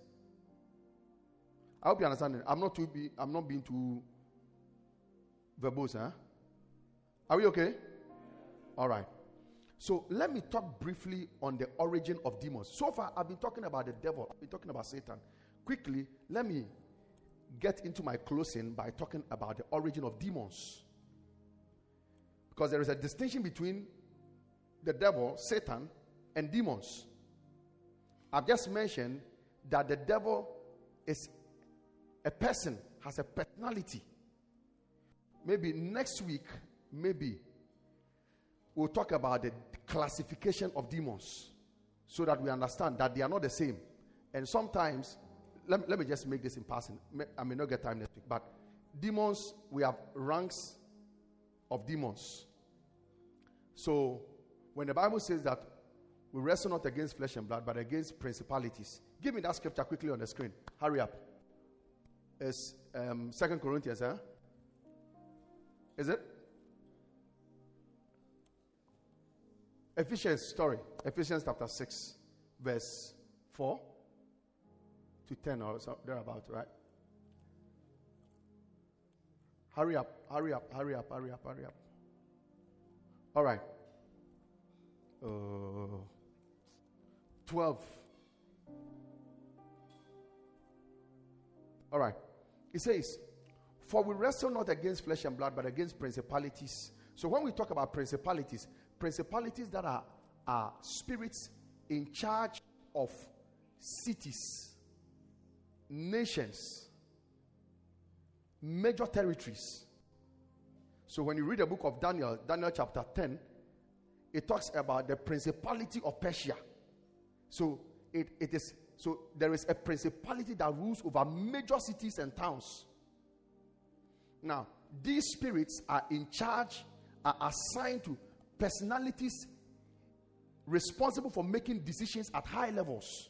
I hope you understand. I'm not too be, I'm not being too verbose, huh? Are we okay? All right. So let me talk briefly on the origin of demons. So far, I've been talking about the devil, I've been talking about Satan. Quickly, let me get into my closing by talking about the origin of demons. Because there is a distinction between the devil, Satan, and demons. I've just mentioned that the devil is a person, has a personality. Maybe next week, maybe we'll talk about the classification of demons so that we understand that they are not the same. And sometimes, let, let me just make this in passing. I may not get time next week, but demons, we have ranks of demons. So, when the Bible says that we wrestle not against flesh and blood, but against principalities, give me that scripture quickly on the screen. Hurry up. It's um, Second Corinthians, huh? Is it? Ephesians, story. Ephesians chapter 6, verse 4 to 10 or so, thereabout, right? Hurry up, hurry up, hurry up, hurry up, hurry up. All right. Uh, 12. All right. It says, For we wrestle not against flesh and blood, but against principalities. So when we talk about principalities, principalities that are, are spirits in charge of cities, nations, major territories. So when you read the book of Daniel, Daniel chapter 10, it talks about the principality of Persia. So it, it is so there is a principality that rules over major cities and towns. Now, these spirits are in charge, are assigned to personalities responsible for making decisions at high levels.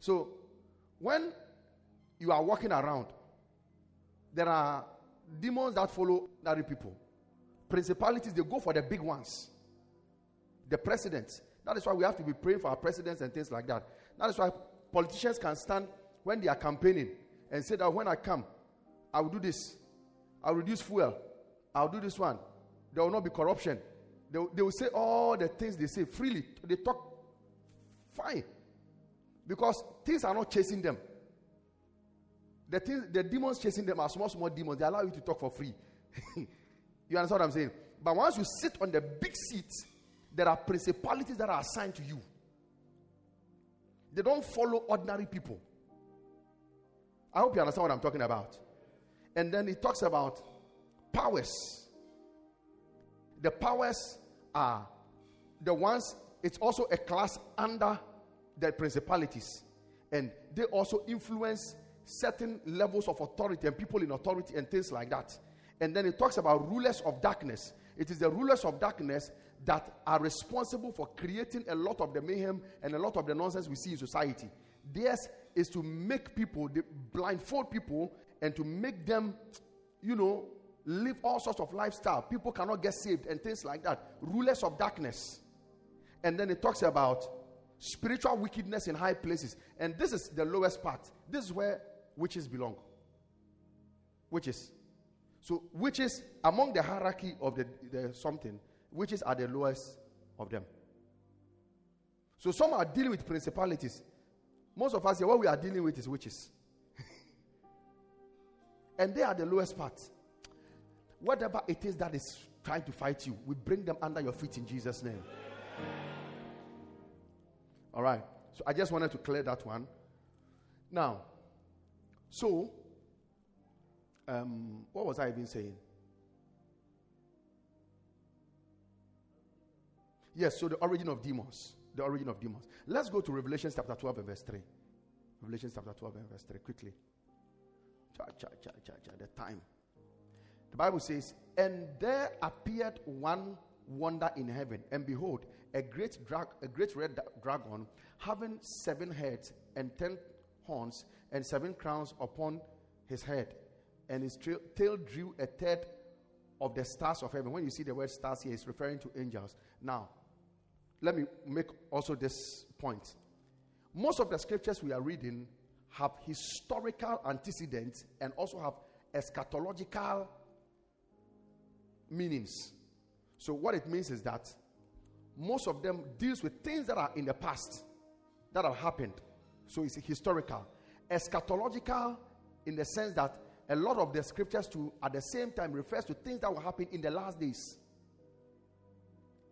So, when you are walking around, there are demons that follow ordinary people. Principalities, they go for the big ones. The presidents, that is why we have to be praying for our presidents and things like that. That is why politicians can stand when they are campaigning and say that when I come, I will do this. I'll reduce fuel. I'll do this one. There will not be corruption. They, they will say all the things they say freely. They talk fine. Because things are not chasing them. The, the demons chasing them are small, small demons. They allow you to talk for free. you understand what I'm saying? But once you sit on the big seat, there are principalities that are assigned to you. They don't follow ordinary people. I hope you understand what I'm talking about. And then he talks about powers. The powers are the ones, it's also a class under the principalities. And they also influence certain levels of authority and people in authority and things like that. And then it talks about rulers of darkness. It is the rulers of darkness that are responsible for creating a lot of the mayhem and a lot of the nonsense we see in society. Theirs is to make people, blindfold people, and to make them, you know, live all sorts of lifestyle. People cannot get saved and things like that. Rulers of darkness. And then it talks about spiritual wickedness in high places. And this is the lowest part. This is where witches belong. Witches. So, witches among the hierarchy of the, the something, witches are the lowest of them. So some are dealing with principalities. Most of us here, what we are dealing with is witches. and they are the lowest part. Whatever it is that is trying to fight you, we bring them under your feet in Jesus' name. All right. So I just wanted to clear that one. Now, so, um, what was I even saying? Yes, so the origin of demons. The origin of demons. Let's go to Revelation chapter 12 and verse 3. Revelation chapter 12 and verse 3. Quickly. Cha, cha, cha, cha, cha, the time. The Bible says, And there appeared one wonder in heaven, and behold, a great drag, a great red dragon, having seven heads and ten horns, and seven crowns upon his head, and his tail drew a third of the stars of heaven. When you see the word stars here, it's referring to angels. Now, let me make also this point. Most of the scriptures we are reading have historical antecedents and also have eschatological meanings. So what it means is that most of them deals with things that are in the past that have happened. So it's historical. Eschatological in the sense that a lot of the scriptures to at the same time refers to things that will happen in the last days.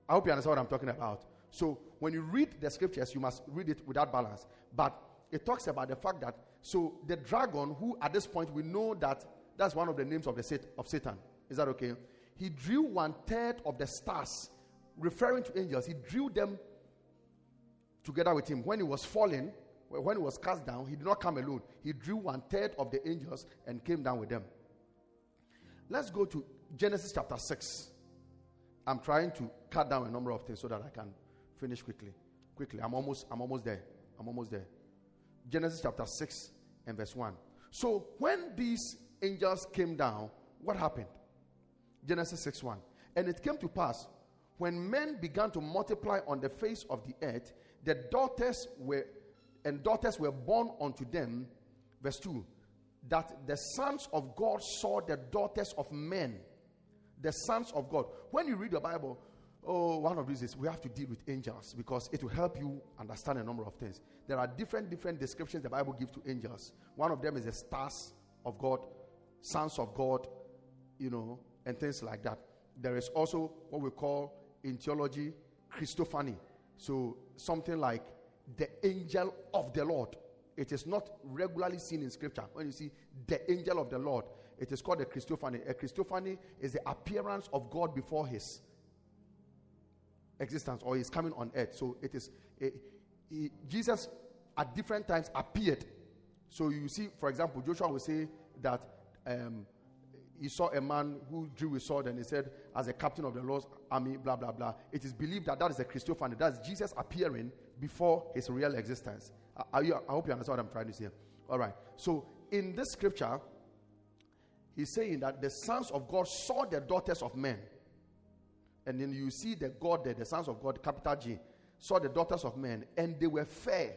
I hope you understand what I'm talking about. So when you read the scriptures, you must read it without balance. But it talks about the fact that so the dragon, who at this point we know that that's one of the names of the Sat- of Satan. Is that okay? He drew one third of the stars, referring to angels. He drew them together with him when he was falling. When he was cast down, he did not come alone. He drew one third of the angels and came down with them. Let's go to Genesis chapter 6. I'm trying to cut down a number of things so that I can Finish quickly. Quickly. I'm almost I'm almost there. I'm almost there. Genesis chapter 6 and verse 1. So when these angels came down, what happened? Genesis 6 1. And it came to pass when men began to multiply on the face of the earth, the daughters were and daughters were born unto them. Verse 2 that the sons of God saw the daughters of men. The sons of God. When you read the Bible, oh, one of these is we have to deal with angels because it will help you understand a number of things. There are different, different descriptions the Bible gives to angels. One of them is the stars of God, sons of God, you know, and things like that. There is also what we call in theology Christophany. So something like the angel of the Lord. It is not regularly seen in scripture. When you see the angel of the Lord, it is called a Christophany. A Christophany is the appearance of God before his existence or his coming on earth. So it is a, he, Jesus at different times appeared. So you see, for example, Joshua will say that um, he saw a man who drew a sword and he said, as a captain of the Lord's army, blah, blah, blah. It is believed that that is a Christophany. That's Jesus appearing before his real existence. Uh, are you, I hope you understand what I'm trying to say. All right. So in this scripture, he's saying that the sons of God saw the daughters of men. And then you see the God there, the sons of God, capital G, saw the daughters of men, and they were fair.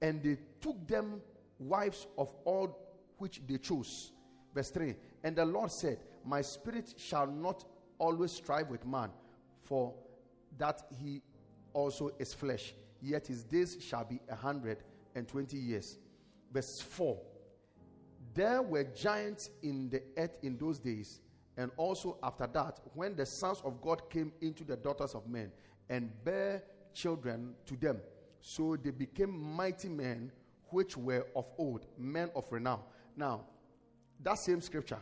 And they took them wives of all which they chose. Verse 3 And the Lord said, My spirit shall not always strive with man, for that he also is flesh yet his days shall be a hundred and twenty years. Verse 4 There were giants in the earth in those days, and also after that, when the sons of God came into the daughters of men and bare children to them. So they became mighty men which were of old, men of renown. Now, that same scripture,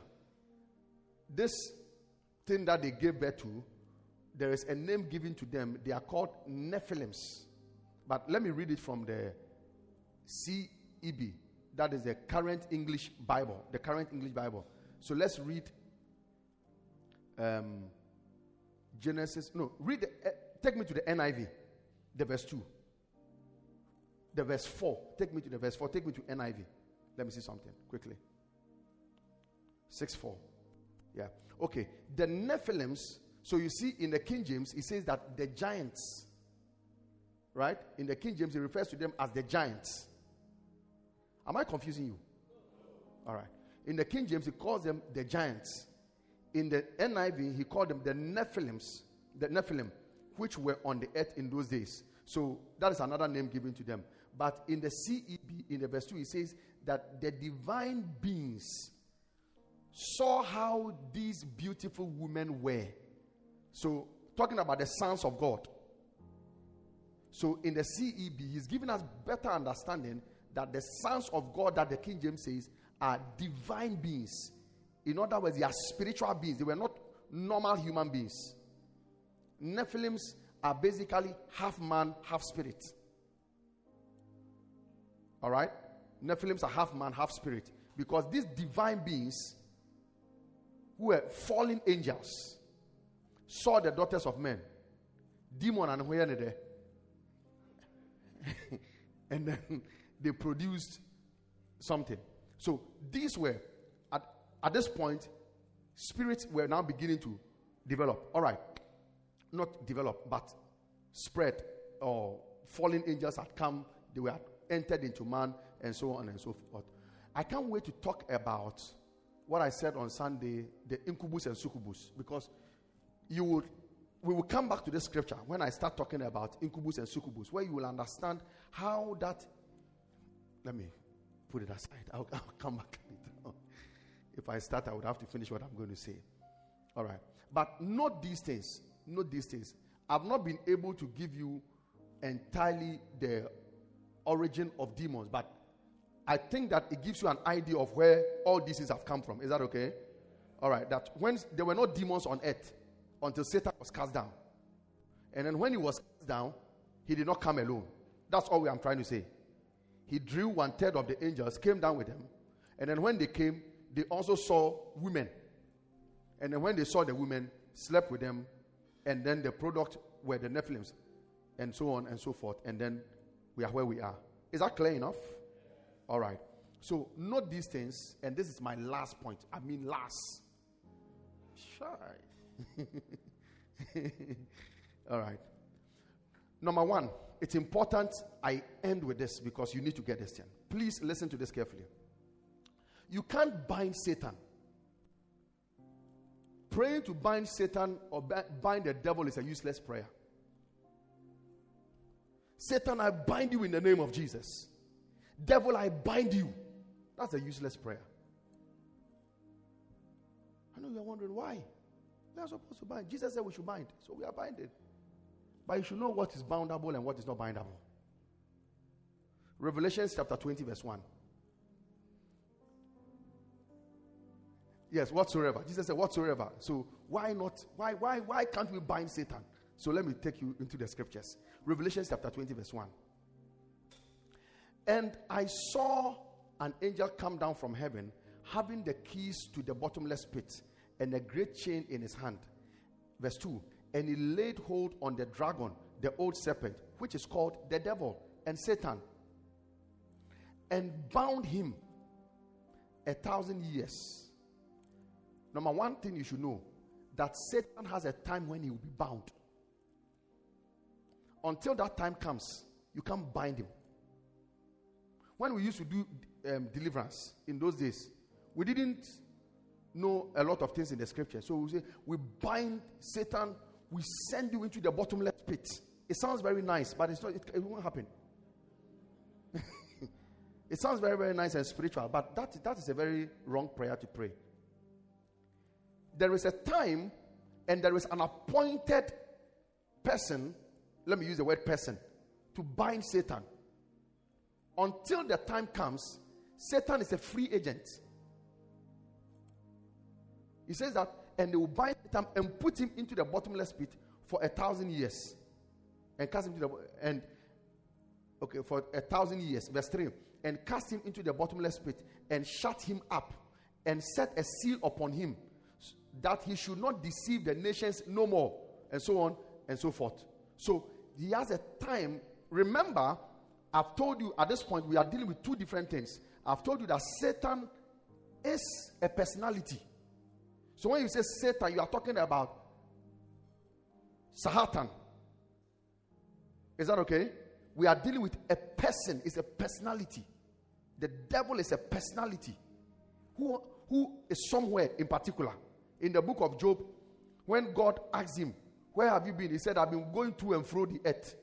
this thing that they gave birth to, there is a name given to them. They are called Nephilims. But let me read it from the CEB. That is the current English Bible. The current English Bible. So let's read um, Genesis. No, read. The, uh, take me to the NIV, the verse two. The verse four. Take me to the verse four. Take me to NIV. Let me see something quickly. Six four. Yeah. Okay. The Nephilims. So you see in the King James, it says that the giants right? In the King James, he refers to them as the giants. Am I confusing you? All right. In the King James, he calls them the giants. In the NIV, he called them the Nephilims, the Nephilim, which were on the earth in those days. So that is another name given to them. But in the CEB, in the verse 2, he says that the divine beings saw how these beautiful women were. So, talking about the sons of God. So in the CEB, he's giving us better understanding that the sons of God that the King James says are divine beings. In other words, they are spiritual beings. They were not normal human beings. Nephilims are basically half man, half spirit. All right? Nephilims are half man, half spirit. Because these divine beings, who were fallen angels, saw the daughters of men. Demon and there and then they produced something. So these were, at, at this point, spirits were now beginning to develop. All right, not develop, but spread. Or fallen angels had come, they were entered into man, and so on and so forth. I can't wait to talk about what I said on Sunday, the incubus and succubus, because you would we will come back to this scripture when I start talking about incubus and succubus, where you will understand how that. Let me put it aside. I'll, I'll come back later. If I start, I would have to finish what I'm going to say. All right. But not these things. Not these things. I've not been able to give you entirely the origin of demons, but I think that it gives you an idea of where all these have come from. Is that okay? All right. That when there were no demons on earth, until Satan was cast down. And then when he was cast down, he did not come alone. That's all I'm trying to say. He drew one third of the angels, came down with them. And then when they came, they also saw women. And then when they saw the women, slept with them. And then the product were the Nephilims. And so on and so forth. And then we are where we are. Is that clear enough? All right. So note these things, and this is my last point. I mean, last. Shy. All right. Number one, it's important I end with this because you need to get this thing. Please listen to this carefully. You can't bind Satan. Praying to bind Satan or bind the devil is a useless prayer. Satan, I bind you in the name of Jesus. Devil, I bind you. That's a useless prayer. I know you're wondering why. We are supposed to bind. Jesus said we should bind, so we are binding. But you should know what is boundable and what is not bindable. Revelation chapter 20, verse 1. Yes, whatsoever. Jesus said, whatsoever. So why not? Why, why, why can't we bind Satan? So let me take you into the scriptures. Revelation chapter 20, verse 1. And I saw an angel come down from heaven, having the keys to the bottomless pit and a great chain in his hand. Verse 2 And he laid hold on the dragon, the old serpent, which is called the devil and Satan, and bound him a thousand years. Number one thing you should know that Satan has a time when he will be bound. Until that time comes, you can't bind him. When we used to do um, deliverance in those days, we didn't know a lot of things in the scripture. So we say, we bind Satan, we send you into the bottomless pit. It sounds very nice, but it's not, it, it won't happen. it sounds very, very nice and spiritual, but that, that is a very wrong prayer to pray. There is a time and there is an appointed person, let me use the word person, to bind Satan. Until the time comes, Satan is a free agent. He says that, and they will bind him and put him into the bottomless pit for a thousand years. And cast him to the and okay, for a thousand years. Verse 3. And cast him into the bottomless pit and shut him up and set a seal upon him that he should not deceive the nations no more, and so on and so forth. So he has a time. Remember, I've told you at this point we are dealing with two different things. I've told you that Satan is a personality. So when you say Satan, you are talking about Sahatan. Is that okay? We are dealing with a person, it's a personality. The devil is a personality who, who is somewhere in particular. In the book of Job, when God asked him, Where have you been? He said, I've been going to and fro the earth.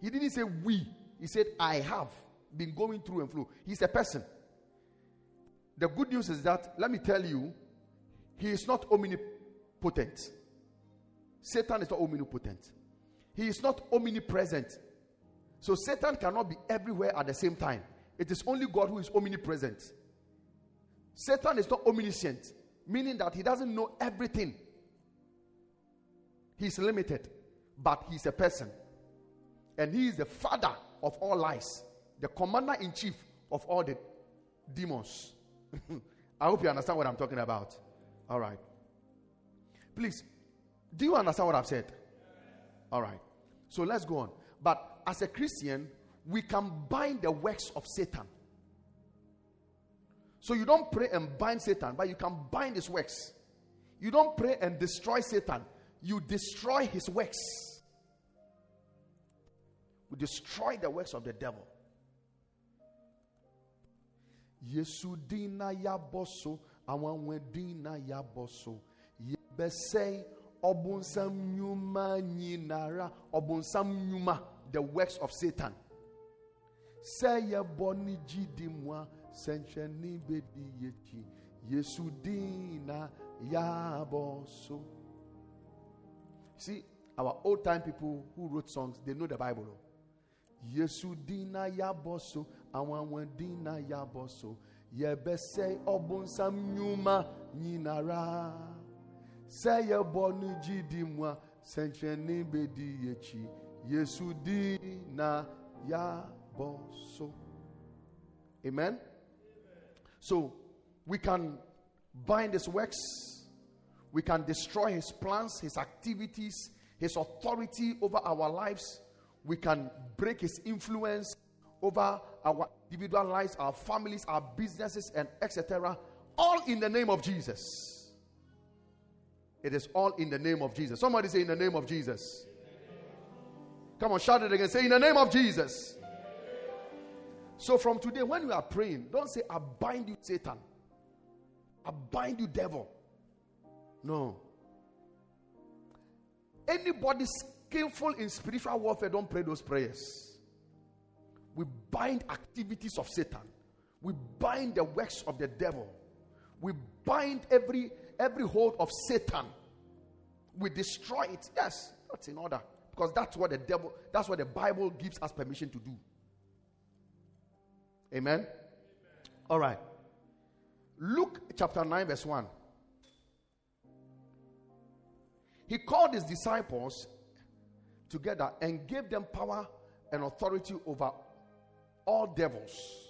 He didn't say we, he said, I have been going through and through. He's a person. The good news is that, let me tell you, he is not omnipotent. Satan is not omnipotent. He is not omnipresent. So Satan cannot be everywhere at the same time. It is only God who is omnipresent. Satan is not omniscient, meaning that he doesn't know everything. He's limited, but he's a person. And he is the father of all lies, the commander in chief of all the demons. I hope you understand what I'm talking about. All right. Please, do you understand what I've said? All right. So let's go on. But as a Christian, we can bind the works of Satan. So you don't pray and bind Satan, but you can bind his works. You don't pray and destroy Satan, you destroy his works. We destroy the works of the devil. Yesu dina ya boso, awanwe dina ya boso. Yebese obunsam nyuma nyinara, obunsam nyuma, the works of Satan. Say jidi mwa, sencheni bedi yechi. Yesu dina ya boso. See, our old time people who wrote songs, they know the Bible. Yesu dina ya boso, awanwe dina ya boso. Yebese obunsam nyuma nyinara. Say ye bonu jidi mwa sencheni bedi yechi. Yesu dina ya boso. Amen. So we can bind his works, we can destroy his plans, his activities, his authority over our lives. We can break his influence over our individual lives, our families, our businesses, and etc. All in the name of Jesus. It is all in the name of Jesus. Somebody say, In the name of Jesus. Come on, shout it again. Say, In the name of Jesus. So from today, when you are praying, don't say, I bind you, Satan. I bind you, devil. No. Anybody skillful in spiritual warfare don't pray those prayers. We bind activities of Satan. We bind the works of the devil. We bind every every hold of Satan. We destroy it. Yes, that's in order. Because that's what the devil, that's what the Bible gives us permission to do. Amen. All right. Luke chapter 9, verse 1. He called his disciples together and gave them power and authority over all devils.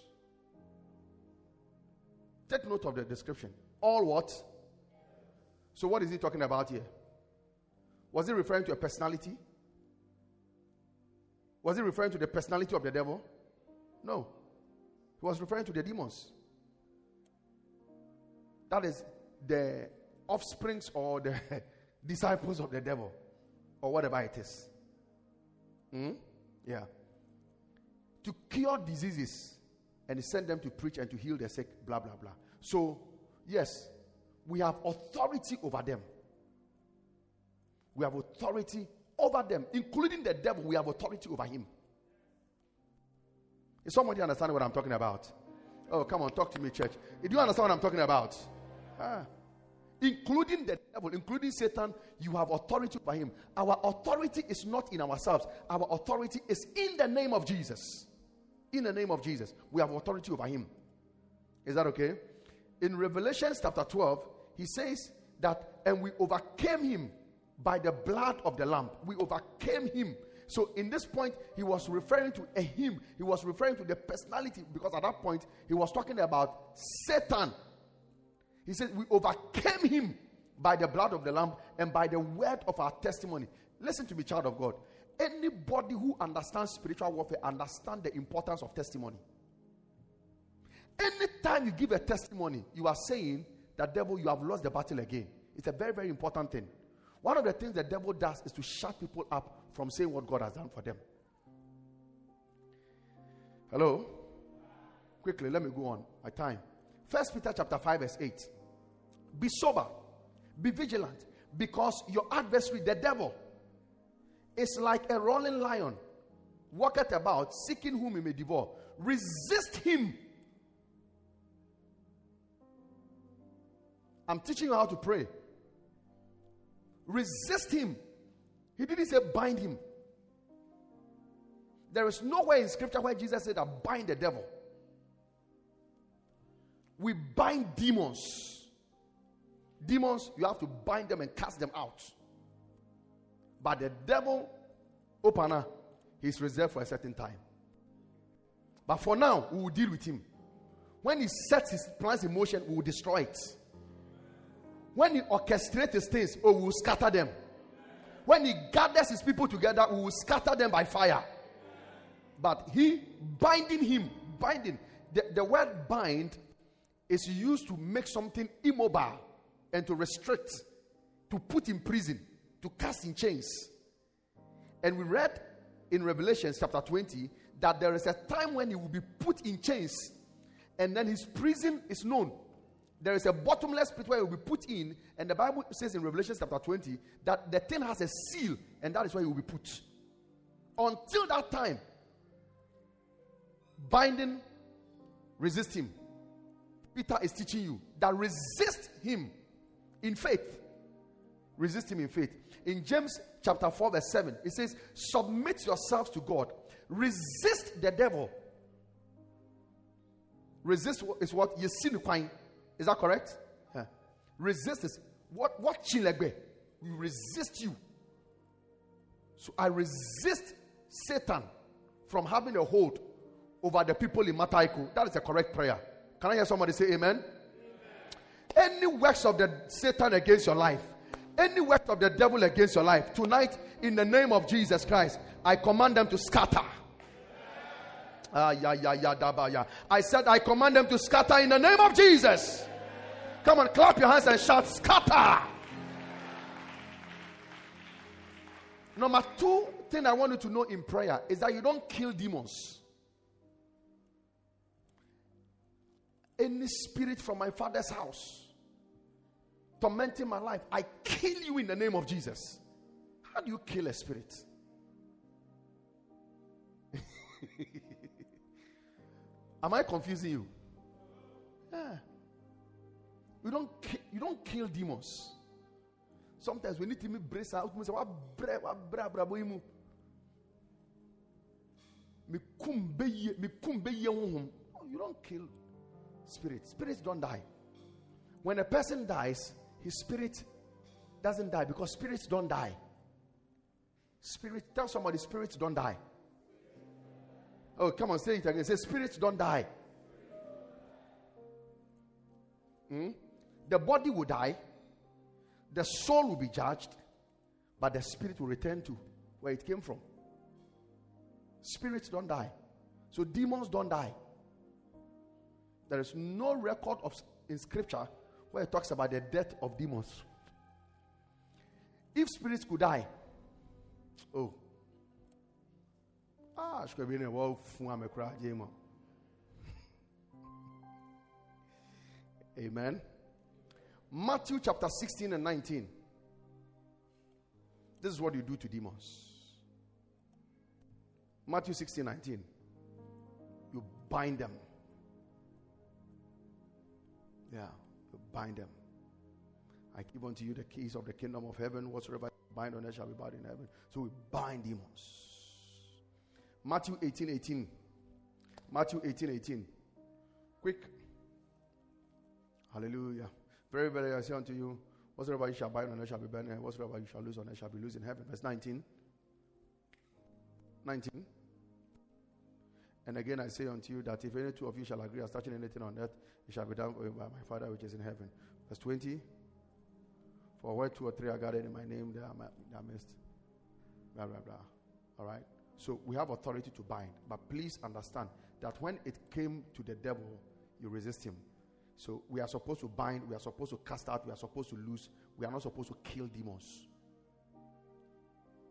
Take note of the description. All what? So, what is he talking about here? Was he referring to a personality? Was he referring to the personality of the devil? No. He was referring to the demons. That is the offsprings or the disciples of the devil or whatever it is. Hmm? Yeah. To cure diseases and send them to preach and to heal the sick, blah, blah, blah. So, yes, we have authority over them. We have authority over them, including the devil. We have authority over him. Is somebody understand what I'm talking about? Oh, come on, talk to me, church. Do you understand what I'm talking about? Ah. Including the devil, including Satan, you have authority over him. Our authority is not in ourselves, our authority is in the name of Jesus. In the name of Jesus, we have authority over him. Is that okay? In Revelation chapter 12, he says that, and we overcame him by the blood of the Lamb. We overcame him. So, in this point, he was referring to a him. He was referring to the personality because at that point, he was talking about Satan he says, We overcame him by the blood of the Lamb and by the word of our testimony. Listen to me, child of God. Anybody who understands spiritual warfare understands the importance of testimony. Anytime you give a testimony, you are saying that devil, you have lost the battle again. It's a very, very important thing. One of the things the devil does is to shut people up from saying what God has done for them. Hello? Quickly, let me go on. My time. First Peter chapter 5, verse 8. Be sober, be vigilant, because your adversary, the devil, is like a rolling lion, walketh about, seeking whom he may devour. Resist him. I'm teaching you how to pray. Resist him. He didn't say bind him. There is nowhere in scripture where Jesus said, I bind the devil. We bind demons. Demons, you have to bind them and cast them out. But the devil, opener, he's reserved for a certain time. But for now, we will deal with him. When he sets his plans in motion, we will destroy it. When he orchestrates his things, oh, we will scatter them. When he gathers his people together, we will scatter them by fire. But he binding him, binding. The, the word bind is used to make something immobile and to restrict, to put in prison, to cast in chains. And we read in Revelation chapter 20 that there is a time when he will be put in chains and then his prison is known. There is a bottomless pit where he will be put in, and the Bible says in Revelation chapter 20 that the thing has a seal, and that is where he will be put. Until that time, binding, resist him. Peter is teaching you that resist him in faith. Resist him in faith. In James chapter 4, verse 7, it says, Submit yourselves to God, resist the devil. Resist is what the Is that correct? Yeah. Resist is what what chilegbe. We resist you. So I resist Satan from having a hold over the people in Mataiku. That is a correct prayer. Can I hear somebody say amen? Any works of the Satan against your life, any works of the devil against your life, tonight, in the name of Jesus Christ, I command them to scatter. Ah, yeah, yeah, yeah, daba, yeah. I said, I command them to scatter in the name of Jesus. Come on, clap your hands and shout, scatter. Number two thing I want you to know in prayer is that you don't kill demons. Any spirit from my father's house tormenting my life, I kill you in the name of Jesus. How do you kill a spirit? Am I confusing you? Yeah. You don't ki- you don't kill demons. Sometimes we need to brace out. We say, You don't kill spirits. Spirits don't die. When a person dies, his spirit doesn't die because spirits don't die. Spirit, tell somebody spirits don't die. Oh, come on, say it again. Say spirits don't die. Hmm? The body will die, the soul will be judged, but the spirit will return to where it came from. Spirits don't die. So demons don't die. There is no record of in scripture where it talks about the death of demons. If spirits could die, oh, ah, acho que eu vi ne wo fun amekura jemo. Amen. Matthew chapter 16 and 19. This is what you do to demons. Matthew 16, 19. You bind them. Yeah, bind them. I give unto you the keys of the kingdom of heaven. Whatsoever you bind on earth shall be bound in heaven. So we bind demons. Matthew 18, 18. Matthew 18, 18. Quick. Hallelujah. Very, very, I say unto you, whatsoever you shall bind on earth shall be bound in heaven. Whatsoever you shall lose on earth shall be loosed in heaven. Verse 19. 19. And again I say unto you that if any two of you shall agree as touching anything on earth, it shall be done by my Father which is in heaven. Verse 20. For where two or three are gathered in my name, they are midst. Blah, blah, blah. All right? So we have authority to bind. But please understand that when it came to the devil, you resist him. So we are supposed to bind, we are supposed to cast out, we are supposed to loose, we are not supposed to kill demons.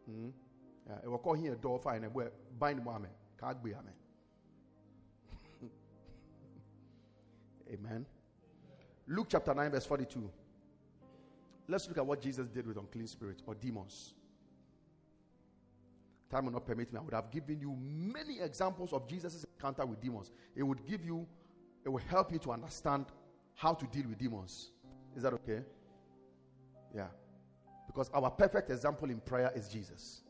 Hmm? Yeah, we call here a door fire and bind Mohammed. Can't be amen. Amen. Luke chapter 9, verse 42. Let's look at what Jesus did with unclean spirits or demons. Time will not permit me. I would have given you many examples of Jesus' encounter with demons. It would give you, it will help you to understand how to deal with demons. Is that okay? Yeah. Because our perfect example in prayer is Jesus.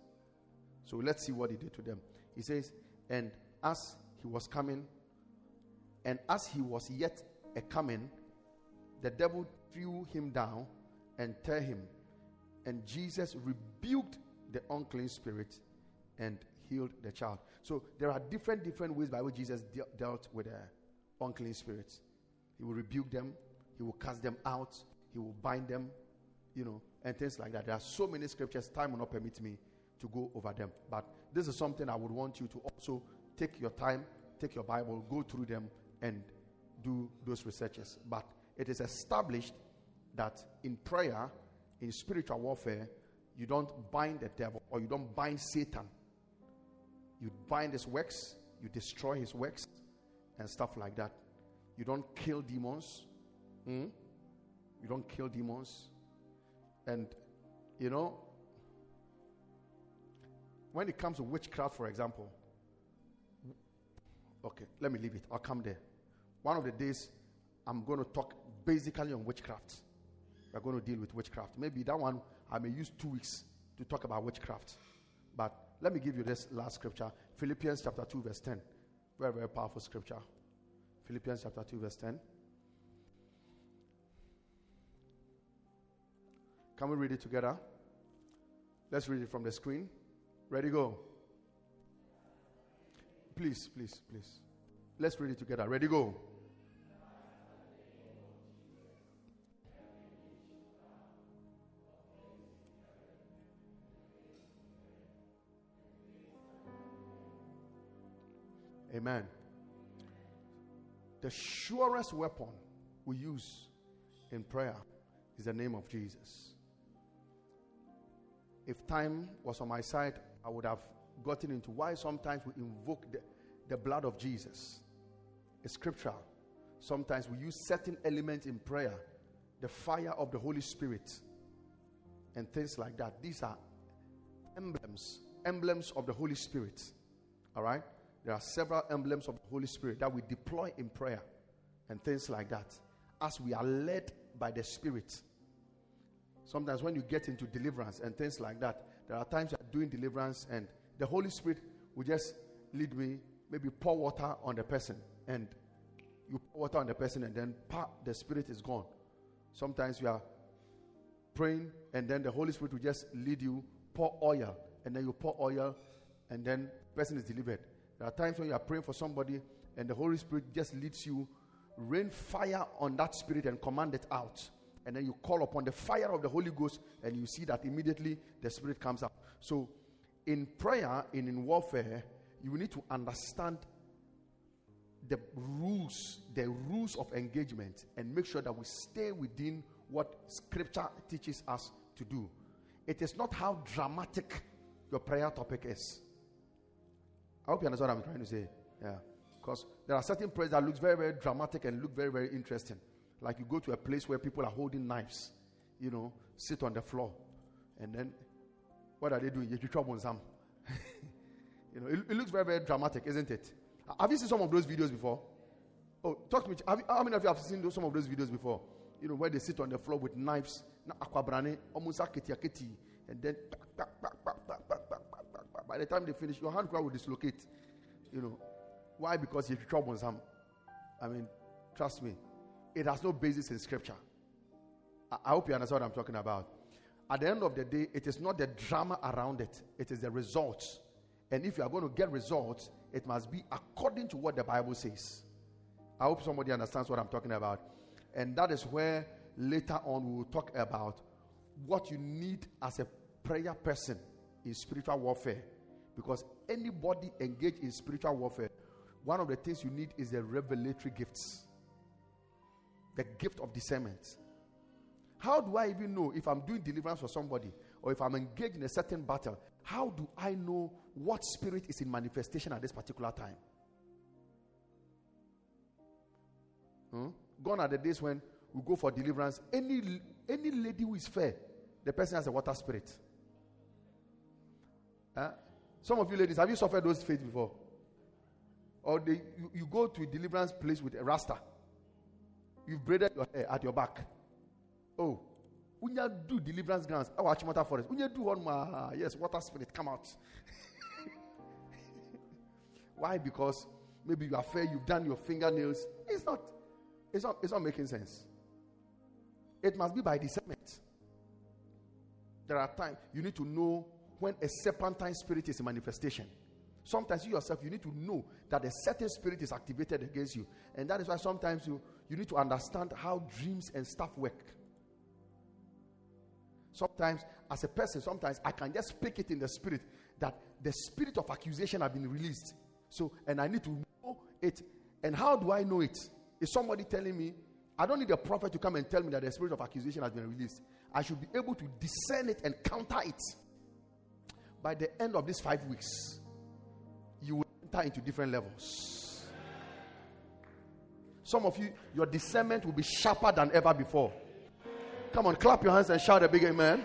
So let's see what he did to them. He says, And as he was coming, and as he was yet a coming, the devil threw him down and tear him. And Jesus rebuked the unclean spirit and healed the child. So there are different different ways by which Jesus de- dealt with the unclean spirits. He will rebuke them, he will cast them out, he will bind them, you know, and things like that. There are so many scriptures, time will not permit me to go over them. But this is something I would want you to also take your time, take your Bible, go through them, and do those researches. But it is established that in prayer, in spiritual warfare, you don't bind the devil or you don't bind Satan. You bind his works, you destroy his works, and stuff like that. You don't kill demons. Hmm? You don't kill demons. And, you know, when it comes to witchcraft, for example, okay, let me leave it. I'll come there. One of the days, I'm going to talk basically on witchcraft. We're going to deal with witchcraft. Maybe that one, I may use two weeks to talk about witchcraft. But let me give you this last scripture Philippians chapter 2, verse 10. Very, very powerful scripture. Philippians chapter 2, verse 10. Can we read it together? Let's read it from the screen. Ready, go. Please, please, please. Let's read it together. Ready, go. Amen. The surest weapon we use in prayer is the name of Jesus. If time was on my side, I would have gotten into why sometimes we invoke the, the blood of Jesus. It's scriptural. Sometimes we use certain elements in prayer, the fire of the Holy Spirit, and things like that. These are emblems, emblems of the Holy Spirit. All right? There are several emblems of the Holy Spirit that we deploy in prayer and things like that as we are led by the Spirit. Sometimes when you get into deliverance and things like that, there are times you're doing deliverance and the Holy Spirit will just lead me, maybe pour water on the person, and you pour water on the person, and then pa, the Spirit is gone. Sometimes you are praying, and then the Holy Spirit will just lead you, pour oil, and then you pour oil, and then the person is delivered. There are times when you are praying for somebody, and the Holy Spirit just leads you, rain fire on that spirit and command it out. And then you call upon the fire of the Holy Ghost, and you see that immediately the spirit comes out. So, in prayer and in warfare, you need to understand the rules, the rules of engagement, and make sure that we stay within what Scripture teaches us to do. It is not how dramatic your prayer topic is. I hope you understand what I'm trying to say. Yeah. Because there are certain prayers that looks very, very dramatic and look very, very interesting. Like you go to a place where people are holding knives, you know, sit on the floor, and then what are they doing? You trouble some. you know, it, it, looks very, very dramatic, isn't it? Have you seen some of those videos before? Oh, talk to me. Have you, how many of you have seen those, some of those videos before? You know, where they sit on the floor with knives, almost and then by the time they finish, your hand will dislocate. You know, why? Because you trouble some. I mean, trust me, it has no basis in scripture. I, I hope you understand what I'm talking about. At the end of the day, it is not the drama around it, it is the results. And if you are going to get results, it must be according to what the Bible says. I hope somebody understands what I'm talking about. And that is where later on we will talk about what you need as a prayer person in spiritual warfare. Because anybody engaged in spiritual warfare, one of the things you need is the revelatory gifts, the gift of discernment. How do I even know if I'm doing deliverance for somebody or if I'm engaged in a certain battle? How do I know what spirit is in manifestation at this particular time? Hmm? Gone are the days when we go for deliverance. Any any lady who is fair, the person has a water spirit. Huh? Some of you ladies, have you suffered those fates before? Or they, you, you go to a deliverance place with a rasta. You've braided your hair at your back. Oh, when you do deliverance grounds, oh, Achimota Forest. When you do one, uh, yes, water spirit, come out. Why? Because maybe you are fair, you've done your fingernails. It's not, it's not, it's not making sense. It must be by discernment. There are times you need to know when a serpentine spirit is a manifestation. Sometimes you yourself, you need to know that a certain spirit is activated against you. And that is why sometimes you, you need to understand how dreams and stuff work. Sometimes, as a person, sometimes I can just speak it in the spirit that the spirit of accusation have been released. So, and I need to know it. And how do I know it? Is somebody telling me? I don't need a prophet to come and tell me that the spirit of accusation has been released. I should be able to discern it and counter it by the end of these five weeks, you will enter into different levels. Some of you, your discernment will be sharper than ever before. Come on, clap your hands and shout a big amen.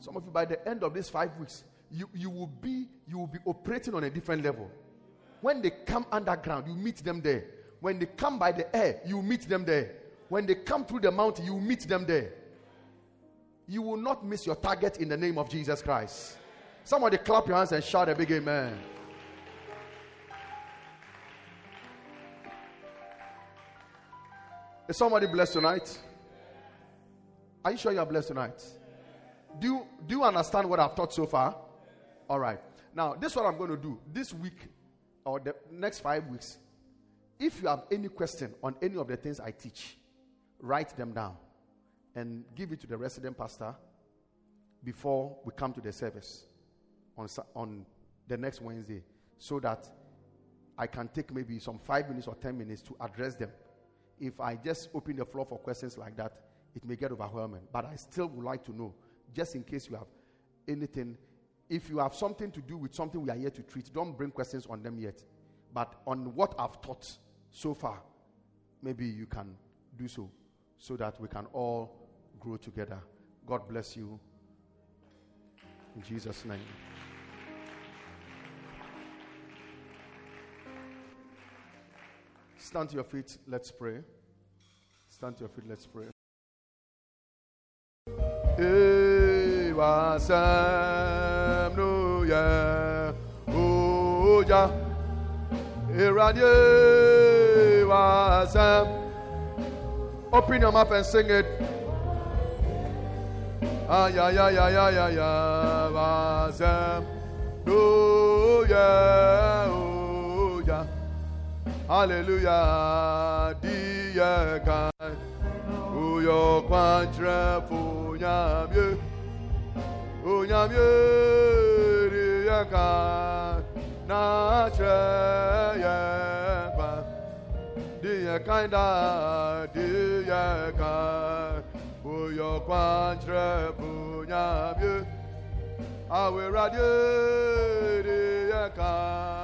Some of you, by the end of these five weeks, you, you will be you will be operating on a different level. When they come underground, you meet them there. When they come by the air, you meet them there. When they come through the mountain, you meet them there. You will not miss your target in the name of Jesus Christ. Somebody clap your hands and shout a big amen. Is somebody blessed tonight? Are you sure you are blessed tonight? Do you, do you understand what I've taught so far? All right. Now, this is what I'm going to do. This week or the next five weeks, if you have any question on any of the things I teach, write them down and give it to the resident pastor before we come to the service on, on the next Wednesday so that I can take maybe some five minutes or 10 minutes to address them. If I just open the floor for questions like that, it may get overwhelming. But I still would like to know, just in case you have anything, if you have something to do with something we are here to treat, don't bring questions on them yet. But on what I've taught so far, maybe you can do so so that we can all grow together. God bless you. In Jesus' name. Stand to your feet. Let's pray. Stand to your feet. Let's pray. Open your mouth and sing it. Ah ya ya ya ya ya ya Hallelujah, dear God. Uyo kwantre funyamye. Unyamye dear God. Na tre ye kwa. Dear kinda dear God. Uyo kwantre funyamye. Awe radie dear God.